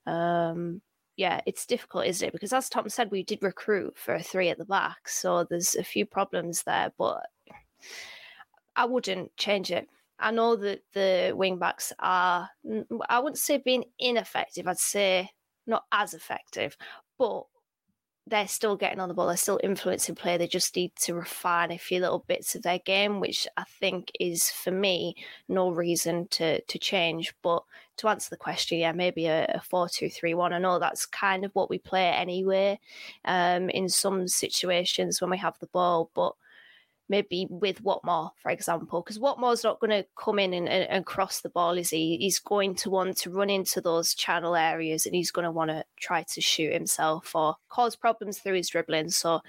Um, yeah, it's difficult, isn't it? Because as Tom said, we did recruit for a three at the back, so there's a few problems there. But I wouldn't change it. I know that the wing backs are, I wouldn't say being ineffective, I'd say not as effective, but they're still getting on the ball, they're still influencing play. They just need to refine a few little bits of their game, which I think is for me no reason to to change. But to answer the question, yeah, maybe a, a four two three one. I know that's kind of what we play anyway, um, in some situations when we have the ball, but maybe with Watmore, for example, because Watmore's not going to come in and, and, and cross the ball, is he? He's going to want to run into those channel areas and he's going to want to try to shoot himself or cause problems through his dribbling. So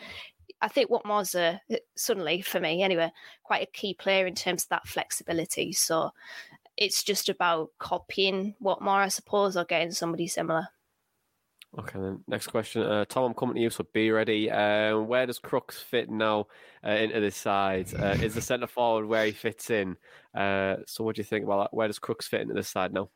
I think Watmore's a, suddenly, for me anyway, quite a key player in terms of that flexibility. So it's just about copying Watmore, I suppose, or getting somebody similar. Okay, then next question. Uh, Tom, I'm coming to you, so be ready. Uh, where does Crooks fit now uh, into this side? Uh, is the centre forward where he fits in? Uh, so, what do you think about that? Where does Crooks fit into this side now?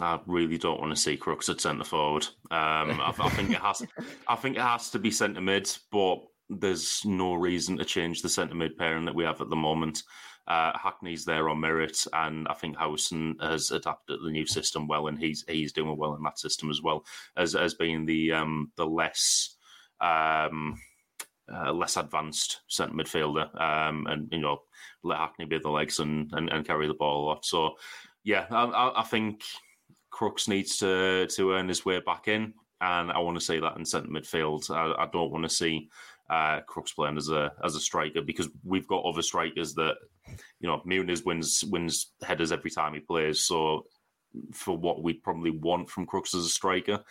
I really don't want to see Crooks at centre forward. Um, I, I think it has. [laughs] I think it has to be centre mid, but there's no reason to change the centre mid pairing that we have at the moment. Uh, Hackney's there on merit, and I think Howson has adapted the new system well, and he's he's doing well in that system as well as as being the um, the less um, uh, less advanced centre midfielder, um, and you know let Hackney be the legs and, and, and carry the ball a lot. So yeah, I, I, I think Crooks needs to to earn his way back in, and I want to see that in centre midfield. I, I don't want to see uh, Crooks playing as a as a striker because we've got other strikers that you know Muniz wins wins headers every time he plays. So for what we'd probably want from Crooks as a striker,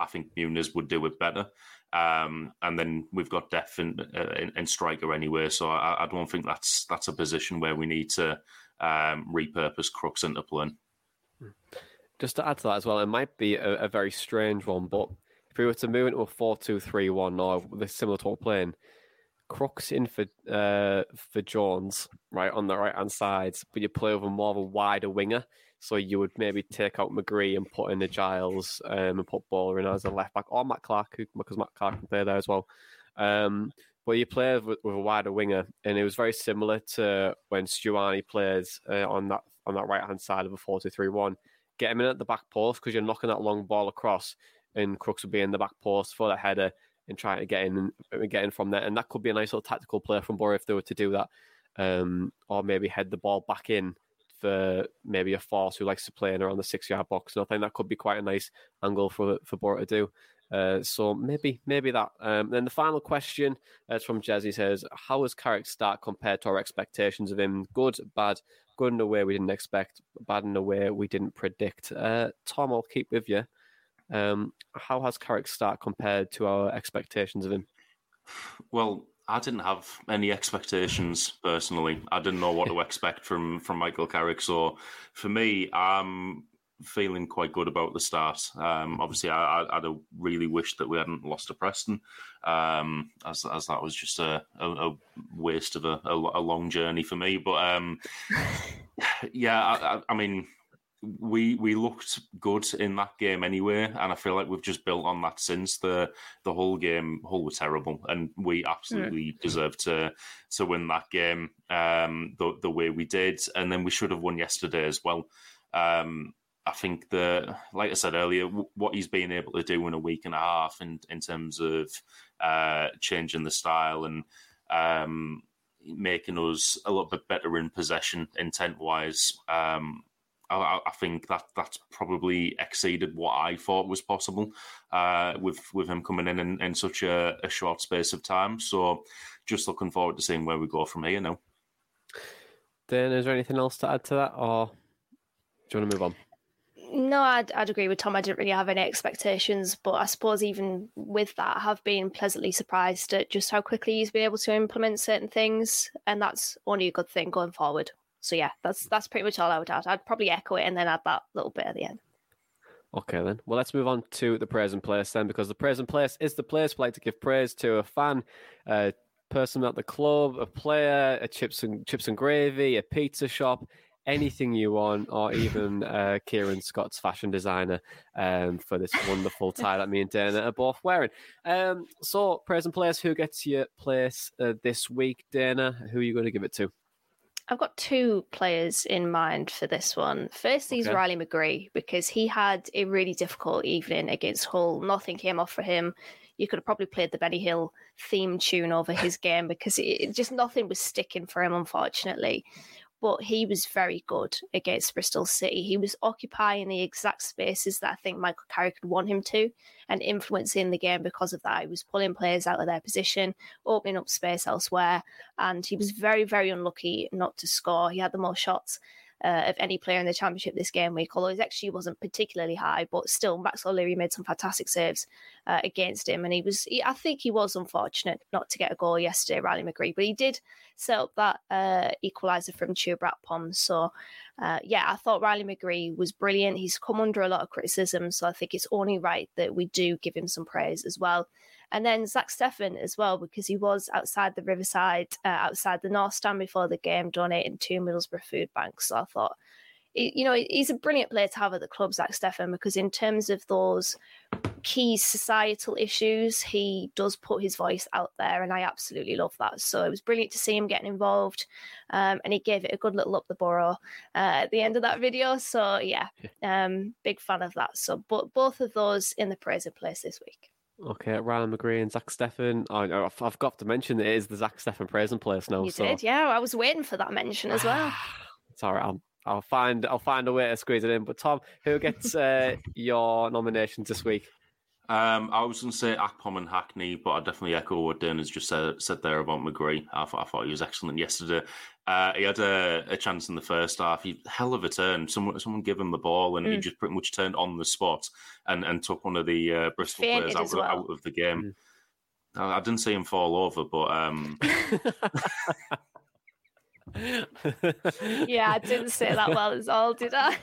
I think Muniz would do it better. Um, and then we've got in, uh, in, striker anyway, so I, I, don't think that's that's a position where we need to um, repurpose Crooks into playing. Just to add to that as well, it might be a, a very strange one, but if we were to move into a 4 2 3 1 or the similar to what we're playing, Crooks in for uh, for Jones, right, on the right hand side, but you play over more of a wider winger. So you would maybe take out McGree and put in the Giles um, and put Bola in as a left back, or Matt Clarke, because Matt Clarke can play there as well. Um, but you play with, with a wider winger, and it was very similar to when Stuani plays uh, on that on that right hand side of a 4 2 3 1. Get him in at the back post because you're knocking that long ball across, and Crooks will be in the back post for the header and trying to get in and get in from there. And that could be a nice little tactical play from Boro if they were to do that, um, or maybe head the ball back in for maybe a Forss who likes to play in around the six yard box. And I think that could be quite a nice angle for for Boro to do. Uh, so maybe maybe that. Um, then the final question uh, is from Jazzy says, "How was Carrick's start compared to our expectations of him? Good, bad, good in a way we didn't expect, bad in a way we didn't predict." Uh, Tom, I'll keep with you. Um, how has Carrick's start compared to our expectations of him? Well, I didn't have any expectations personally. I didn't know what to [laughs] expect from from Michael Carrick. So for me, I'm feeling quite good about the start. Um, obviously, I, I, I'd have really wished that we hadn't lost to Preston, um, as as that was just a, a, a waste of a, a, a long journey for me. But um, [sighs] yeah, I, I, I mean, we we looked good in that game anyway, and I feel like we've just built on that since the the whole game. Hull were terrible, and we absolutely deserved to to win that game um, the the way we did, and then we should have won yesterday as well. Um, I think the like I said earlier, w- what he's been able to do in a week and a half, in in terms of uh, changing the style and um, making us a little bit better in possession, intent wise. Um, I, I think that that's probably exceeded what I thought was possible uh, with with him coming in in, in such a, a short space of time. So, just looking forward to seeing where we go from here now. Dan, is there anything else to add to that, or do you want to move on? No, I'd, I'd agree with Tom. I didn't really have any expectations, but I suppose even with that, I have been pleasantly surprised at just how quickly he's been able to implement certain things, and that's only a good thing going forward. So yeah, that's that's pretty much all I would add. I'd probably echo it and then add that little bit at the end. Okay, then. Well, let's move on to the praise and place then, because the praise and place is the place we like to give praise to a fan, a person at the club, a player, a chips and chips and gravy, a pizza shop, anything you want, or even uh, Kieran Scott's fashion designer um, for this wonderful tie that me and Dana are both wearing. Um, so, praise and place, who gets your place uh, this week, Dana? Who are you going to give it to? I've got two players in mind for this one. Firstly is Riley McGree because he had a really difficult evening against Hull. Nothing came off for him. You could have probably played the Benny Hill theme tune over his game because it- just nothing was sticking for him, unfortunately. But he was very good against Bristol City. He was occupying the exact spaces that I think Michael Carrick would want him to and influencing the game because of that. He was pulling players out of their position, opening up space elsewhere, and he was very, very unlucky not to score. He had the most shots uh, of any player in the championship this game week, although his XG wasn't particularly high, but still, Max O'Leary made some fantastic saves uh, against him, and he was, he, I think, he was unfortunate not to get a goal yesterday, Riley McGree, but he did set up that uh, equaliser from Chuba Akpom. So, uh, yeah, I thought Riley McGree was brilliant. He's come under a lot of criticism, so I think it's only right that we do give him some praise as well. And then Zack Steffen as well, because he was outside the Riverside, uh, outside the North Stand before the game, donating to Middlesbrough Food Bank. So I thought, you know, he's a brilliant player to have at the club, Zack Steffen, because in terms of those key societal issues, he does put his voice out there, and I absolutely love that. So it was brilliant to see him getting involved, um, and he gave it a good little up the Boro uh, at the end of that video. So yeah, um, big fan of that. So but both of those in the praise of place this week. Okay, Ryan McGree and Zack Steffen. I know I've, I've got to mention it is the Zack Steffen praise and place now. you so did, yeah. I was waiting for that mention as well. [sighs] it's all right. I'll, I'll find I'll find a way to squeeze it in. But Tom, who gets uh, [laughs] your nominations this week? Um, I was going to say Akpom and Hackney, but I definitely echo what Dan has just said, said there about McGree. I thought, I thought he was excellent yesterday. Uh, he had a, a chance in the first half. He hell of a turn. Someone someone gave him the ball, and he Mm. just pretty much turned on the spot and, and took one of the uh, Bristol Fainted players out, of- well. out of the game. I, I didn't see him fall over, but um, [laughs] yeah, I didn't say that well as all, did I?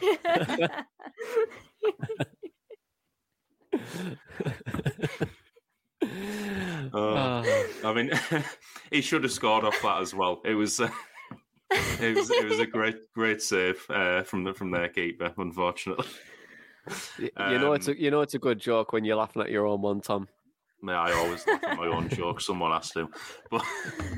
Uh, [laughs] I mean, [laughs] he should have scored off that as well. It was, uh, it was, it was a great, great save uh, from the from their keeper. Unfortunately, you know it's Um, a, you know it's a good joke when you're laughing at your own one, Tom. May I always laugh at my own joke. Someone has to, but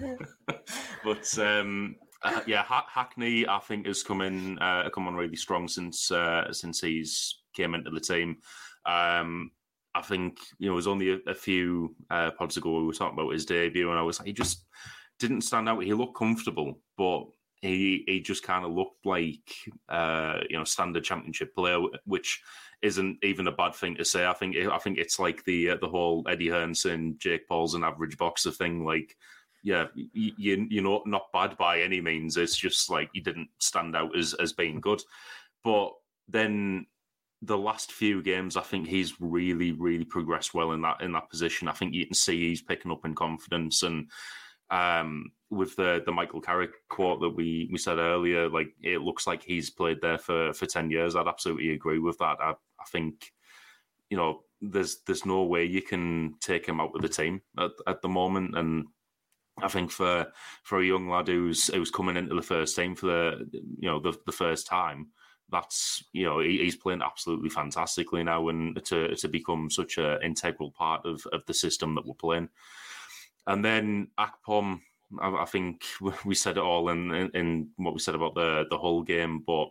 [laughs] but um, uh, yeah, ha- Hackney I think has come in uh, come on really strong since uh, since he's came into the team. Um, I think you know it was only a, a few uh, pods ago we were talking about his debut, and I was like, he just didn't stand out. He looked comfortable, but he he just kind of looked like uh, you know standard championship player, which isn't even a bad thing to say. I think I think it's like the uh, the whole Eddie Hearn saying Jake Paul's an average boxer thing. Like, yeah, you, you not not bad by any means. It's just like you didn't stand out as as being good. But then the last few games, I think he's really, really progressed well in that in that position. I think you can see he's picking up in confidence and um, with the the Michael Carrick quote that we we said earlier, like it looks like he's played there for for ten years. I'd absolutely agree with that. I, I think you know there's there's no way you can take him out of the team at, at the moment, and I think for for a young lad who's who's coming into the first team for the you know the the first time, that's you know he, he's playing absolutely fantastically now, and to to become such an integral part of of the system that we're playing. And then Akpom, I, I think [laughs] we said it all in, in in what we said about the the whole game, but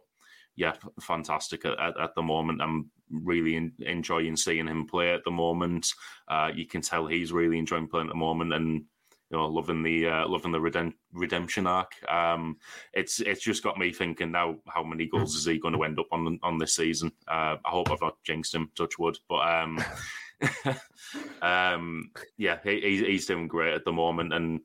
yeah, fantastic at, at, the moment. I'm really in, enjoying seeing him play at the moment. Uh, you can tell he's really enjoying playing at the moment, and you know, loving the uh, loving the redem- redemption arc. Um, it's it's just got me thinking now. How many goals is he going to end up on on this season? Uh, I hope I've not jinxed him. Touch wood, but um, [laughs] [laughs] um, yeah, he, he- he's doing great at the moment, and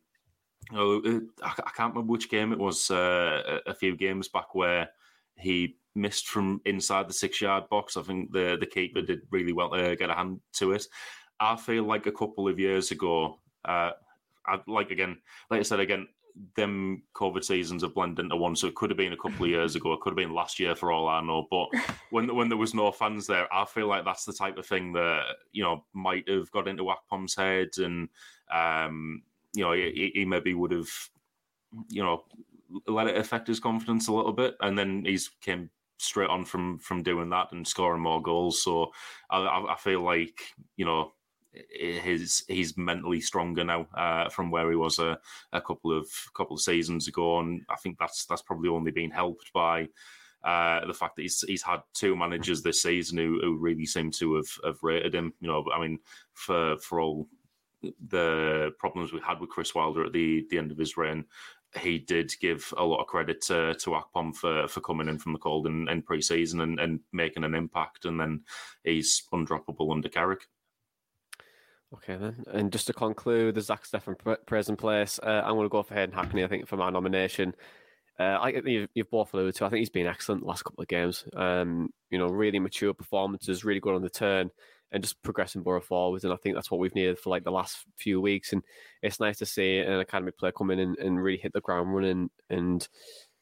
I, can't remember which game it was. Uh, a a few games back where he missed from inside the six yard box. I think the the keeper did really well to get a hand to it. I feel like a couple of years ago, uh, I, like again, like I said again, them COVID seasons have blended into one. So it could have been a couple of years ago. It could have been last year for all I know. But [laughs] when when there was no fans there, I feel like that's the type of thing that you know might have got into Akpom's head, and um, you know he, he maybe would have you know let it affect his confidence a little bit, and then he's came straight on from from doing that and scoring more goals. So I, I I feel like you know his he's mentally stronger now uh, from where he was a, a couple of couple of seasons ago, and I think that's that's probably only been helped by. Uh, the fact that he's he's had two managers this season who, who really seem to have, have rated him. You know, I mean, for for all the problems we had with Chris Wilder at the the end of his reign, he did give a lot of credit to to Akpom for for coming in from the cold in, in pre-season and, and making an impact, and then he's undroppable under Carrick. Okay, then. And just to conclude, the Zack Steffen praise and place. Uh, I'm going to go for Hayden Hackney, I think, for my nomination. Uh, I think you've, you've both alluded to. I think he's been excellent the last couple of games. Um, you know, really mature performances, really good on the turn, and just progressing Boro forwards. And I think that's what we've needed for like the last few weeks. And it's nice to see an academy player come in and, and really hit the ground running and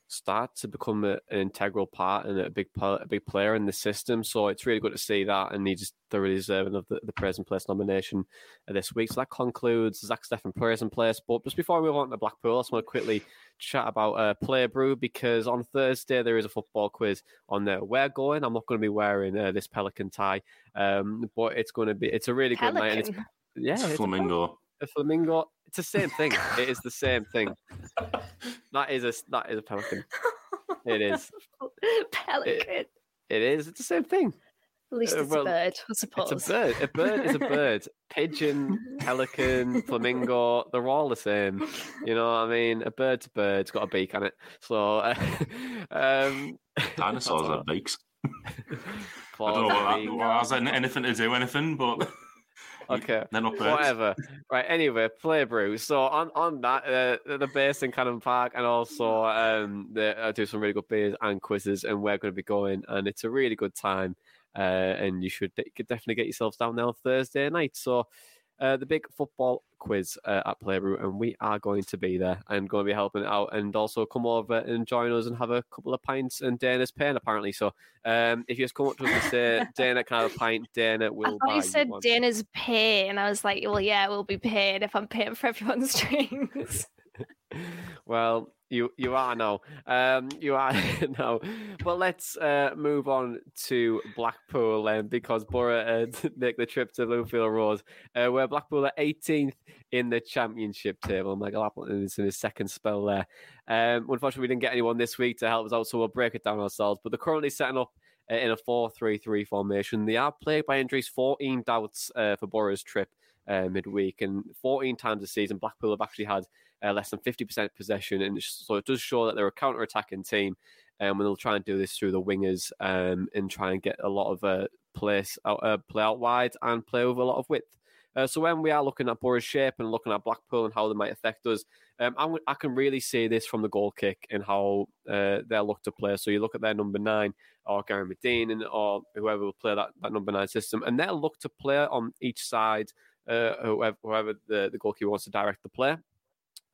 start to become a, an integral part and a big pl- a big player in the system. So it's really good to see that, and he's just thoroughly deserving of the, the Praise and Place nomination this week. So that concludes Zack Steffen Praise and Place. But just before we move on to Blackpool, I just want to quickly chat about uh, Play Brew because on Thursday there is a football quiz on there. We're going. I'm not going to be wearing uh, this pelican tie, um, but it's going to be. It's a really good night. And it's, yeah, It's it's flamingo. A flamingo. It's the same thing. it is the same thing. That is a that is a pelican. It is. [laughs] Pelican. It is. It's the same thing. At least Uh, it's well, a bird, I suppose. It's a bird. A bird is a [laughs] bird. Pigeon, pelican, flamingo, they're all the same. You know what I mean? A bird's a bird, it's got a beak on it. So, uh, [laughs] um, Dinosaurs have beaks. I don't know what beak. that well, has anything to do anything, but Okay, they're not birds. whatever. Right. Anyway, play brew. So on on that, uh, the base in Cannon Park, and also um, they uh, do some really good beers and quizzes, and we're going to be going, and it's a really good time. Uh, and you should de- could definitely get yourselves down there on Thursday night. So uh, the big football quiz uh, at Playbrew, and we are going to be there and going to be helping out, and also come over and join us and have a couple of pints and Dana's paying apparently. So um, if you just come up to us and say [laughs] Dana can I have a pint, Dana will. I thought buy you said one. Dana's pay, and I was like, well, yeah, we'll be paid if I'm paying for everyone's [laughs] drinks. [laughs] Well, you you are now. Um, you are [laughs] now. But let's uh, move on to Blackpool um, because Boro uh, [laughs] make the trip to Bloomfield Road, uh, where Blackpool are 18th in the Championship table. Michael Appleton is in his second spell there. Um, unfortunately, we didn't get anyone this week to help us out, so we'll break it down ourselves. But they're currently setting up uh, in a 4-3-3 formation. They are plagued by injuries. 14 doubts uh, for Boro's trip uh, midweek, and 14 times this season, Blackpool have actually had uh, less than 50% possession, and so it does show that they're a counter-attacking team. Um, and they'll try and do this through the wingers um, and try and get a lot of uh, place out, uh, play out wide and play with a lot of width. Uh, so when we are looking at Boro's shape and looking at Blackpool and how they might affect us, um, can really see this from the goal kick and how uh, they'll look to play. So you look at their number nine or Gary Madine and or whoever will play that, that number nine system, and they'll look to play on each side, uh, whoever, whoever the, the goalkeeper wants to direct the play.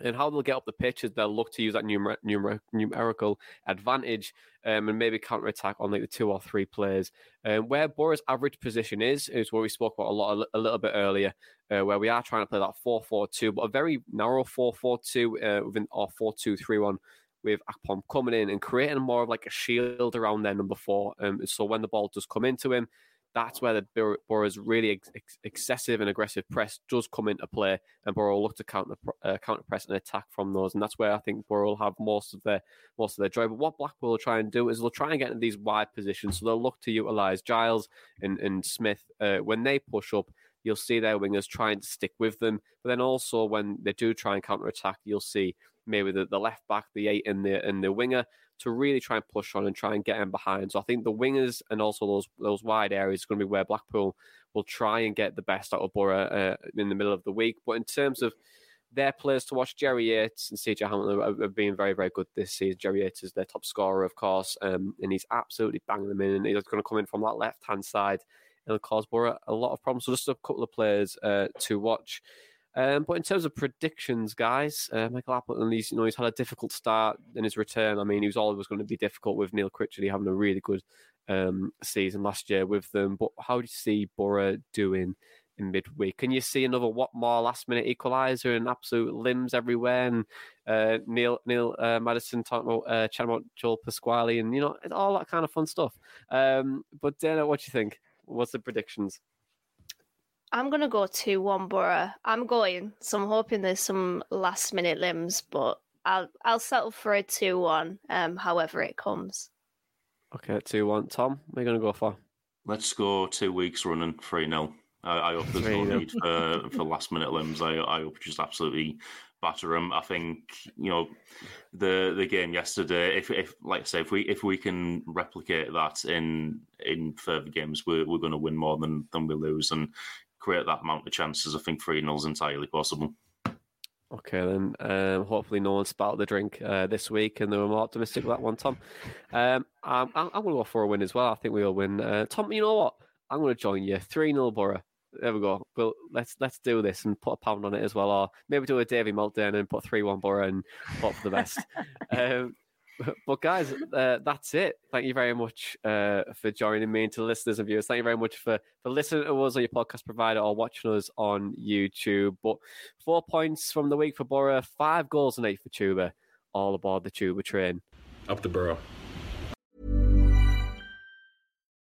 And how they'll get up the pitch is they'll look to use that numer- numer- numerical advantage um, and maybe counter attack on like the two or three players. Um, where Boro's average position is, is what we spoke about a lot a little bit earlier, uh, where we are trying to play that 4 4 2, but a very narrow 4 4 2 uh, within our 4 2 3 1 with Akpom coming in and creating more of like a shield around their number four. Um, so when the ball does come into him, that's where the Bor- Boro's really ex- ex- excessive and aggressive press does come into play, and Boro will look to counter uh, counter press and attack from those, and that's where I think Boro will have most of their most of their joy. But what Blackpool will try and do is they'll try and get into these wide positions, so they'll look to utilise Giles and and Smith uh, when they push up. You'll see their wingers trying to stick with them, but then also when they do try and counter attack, you'll see maybe the, the left back, the eight, and the and the winger to really try and push on and try and get them behind. So I think the wingers and also those those wide areas is going to be where Blackpool will try and get the best out of Boro uh, in the middle of the week. But in terms of their players to watch, Jerry Yates and CJ Hamilton have, have been very, very good this season. Jerry Yates is their top scorer, of course, um, and he's absolutely banging them in. And he's going to come in from that left hand side. It'll cause Boro a lot of problems. So just a couple of players uh, to watch. Um, but in terms of predictions, guys, uh, Michael Appleton, he's you know he's had a difficult start in his return. I mean, he was always going to be difficult with Neil Critchley having a really good um, season last year with them. But how do you see Boro doing in midweek? Can you see another Watmore last minute equaliser and absolute limbs everywhere? And uh, Neil Neil uh, Maddison talking about uh, Joel Pasquale and you know all that kind of fun stuff. Um, but Dana, what do you think? What's the predictions? I'm gonna go two one Boro. I'm going, so I'm hoping there's some last minute limbs, but I'll I'll settle for a two one. Um, however it comes. Okay, two one. Tom, what are you going to go for? Let's go two weeks running three 0 I, I hope there's no need for, for last minute limbs. I, I hope just absolutely batter them. I think you know the the game yesterday. If, if like I say, if we if we can replicate that in in further games, we're we're going to win more than than we lose and create that amount of chances. I think three 0 is entirely possible. Okay, then um, hopefully no one spouted the drink uh, this week, and they were more optimistic with that one. Tom, um, I'm, I'm going to go for a win as well. I think we'll win. Uh, Tom, you know what? I'm going to join you. Three 0 Boro. There we go. Well, let's let's do this and put a pound on it as well, or maybe do a Davy meltdown and put three one Boro and hope for the best. [laughs] um, [laughs] but guys, uh, that's it. Thank you very much uh, for joining me and to listeners and viewers. Thank you very much for for listening to us on your podcast provider or watching us on YouTube. But four points from the week for Boro, five goals and eight for Chuba. All aboard the Chuba train. Up the Boro.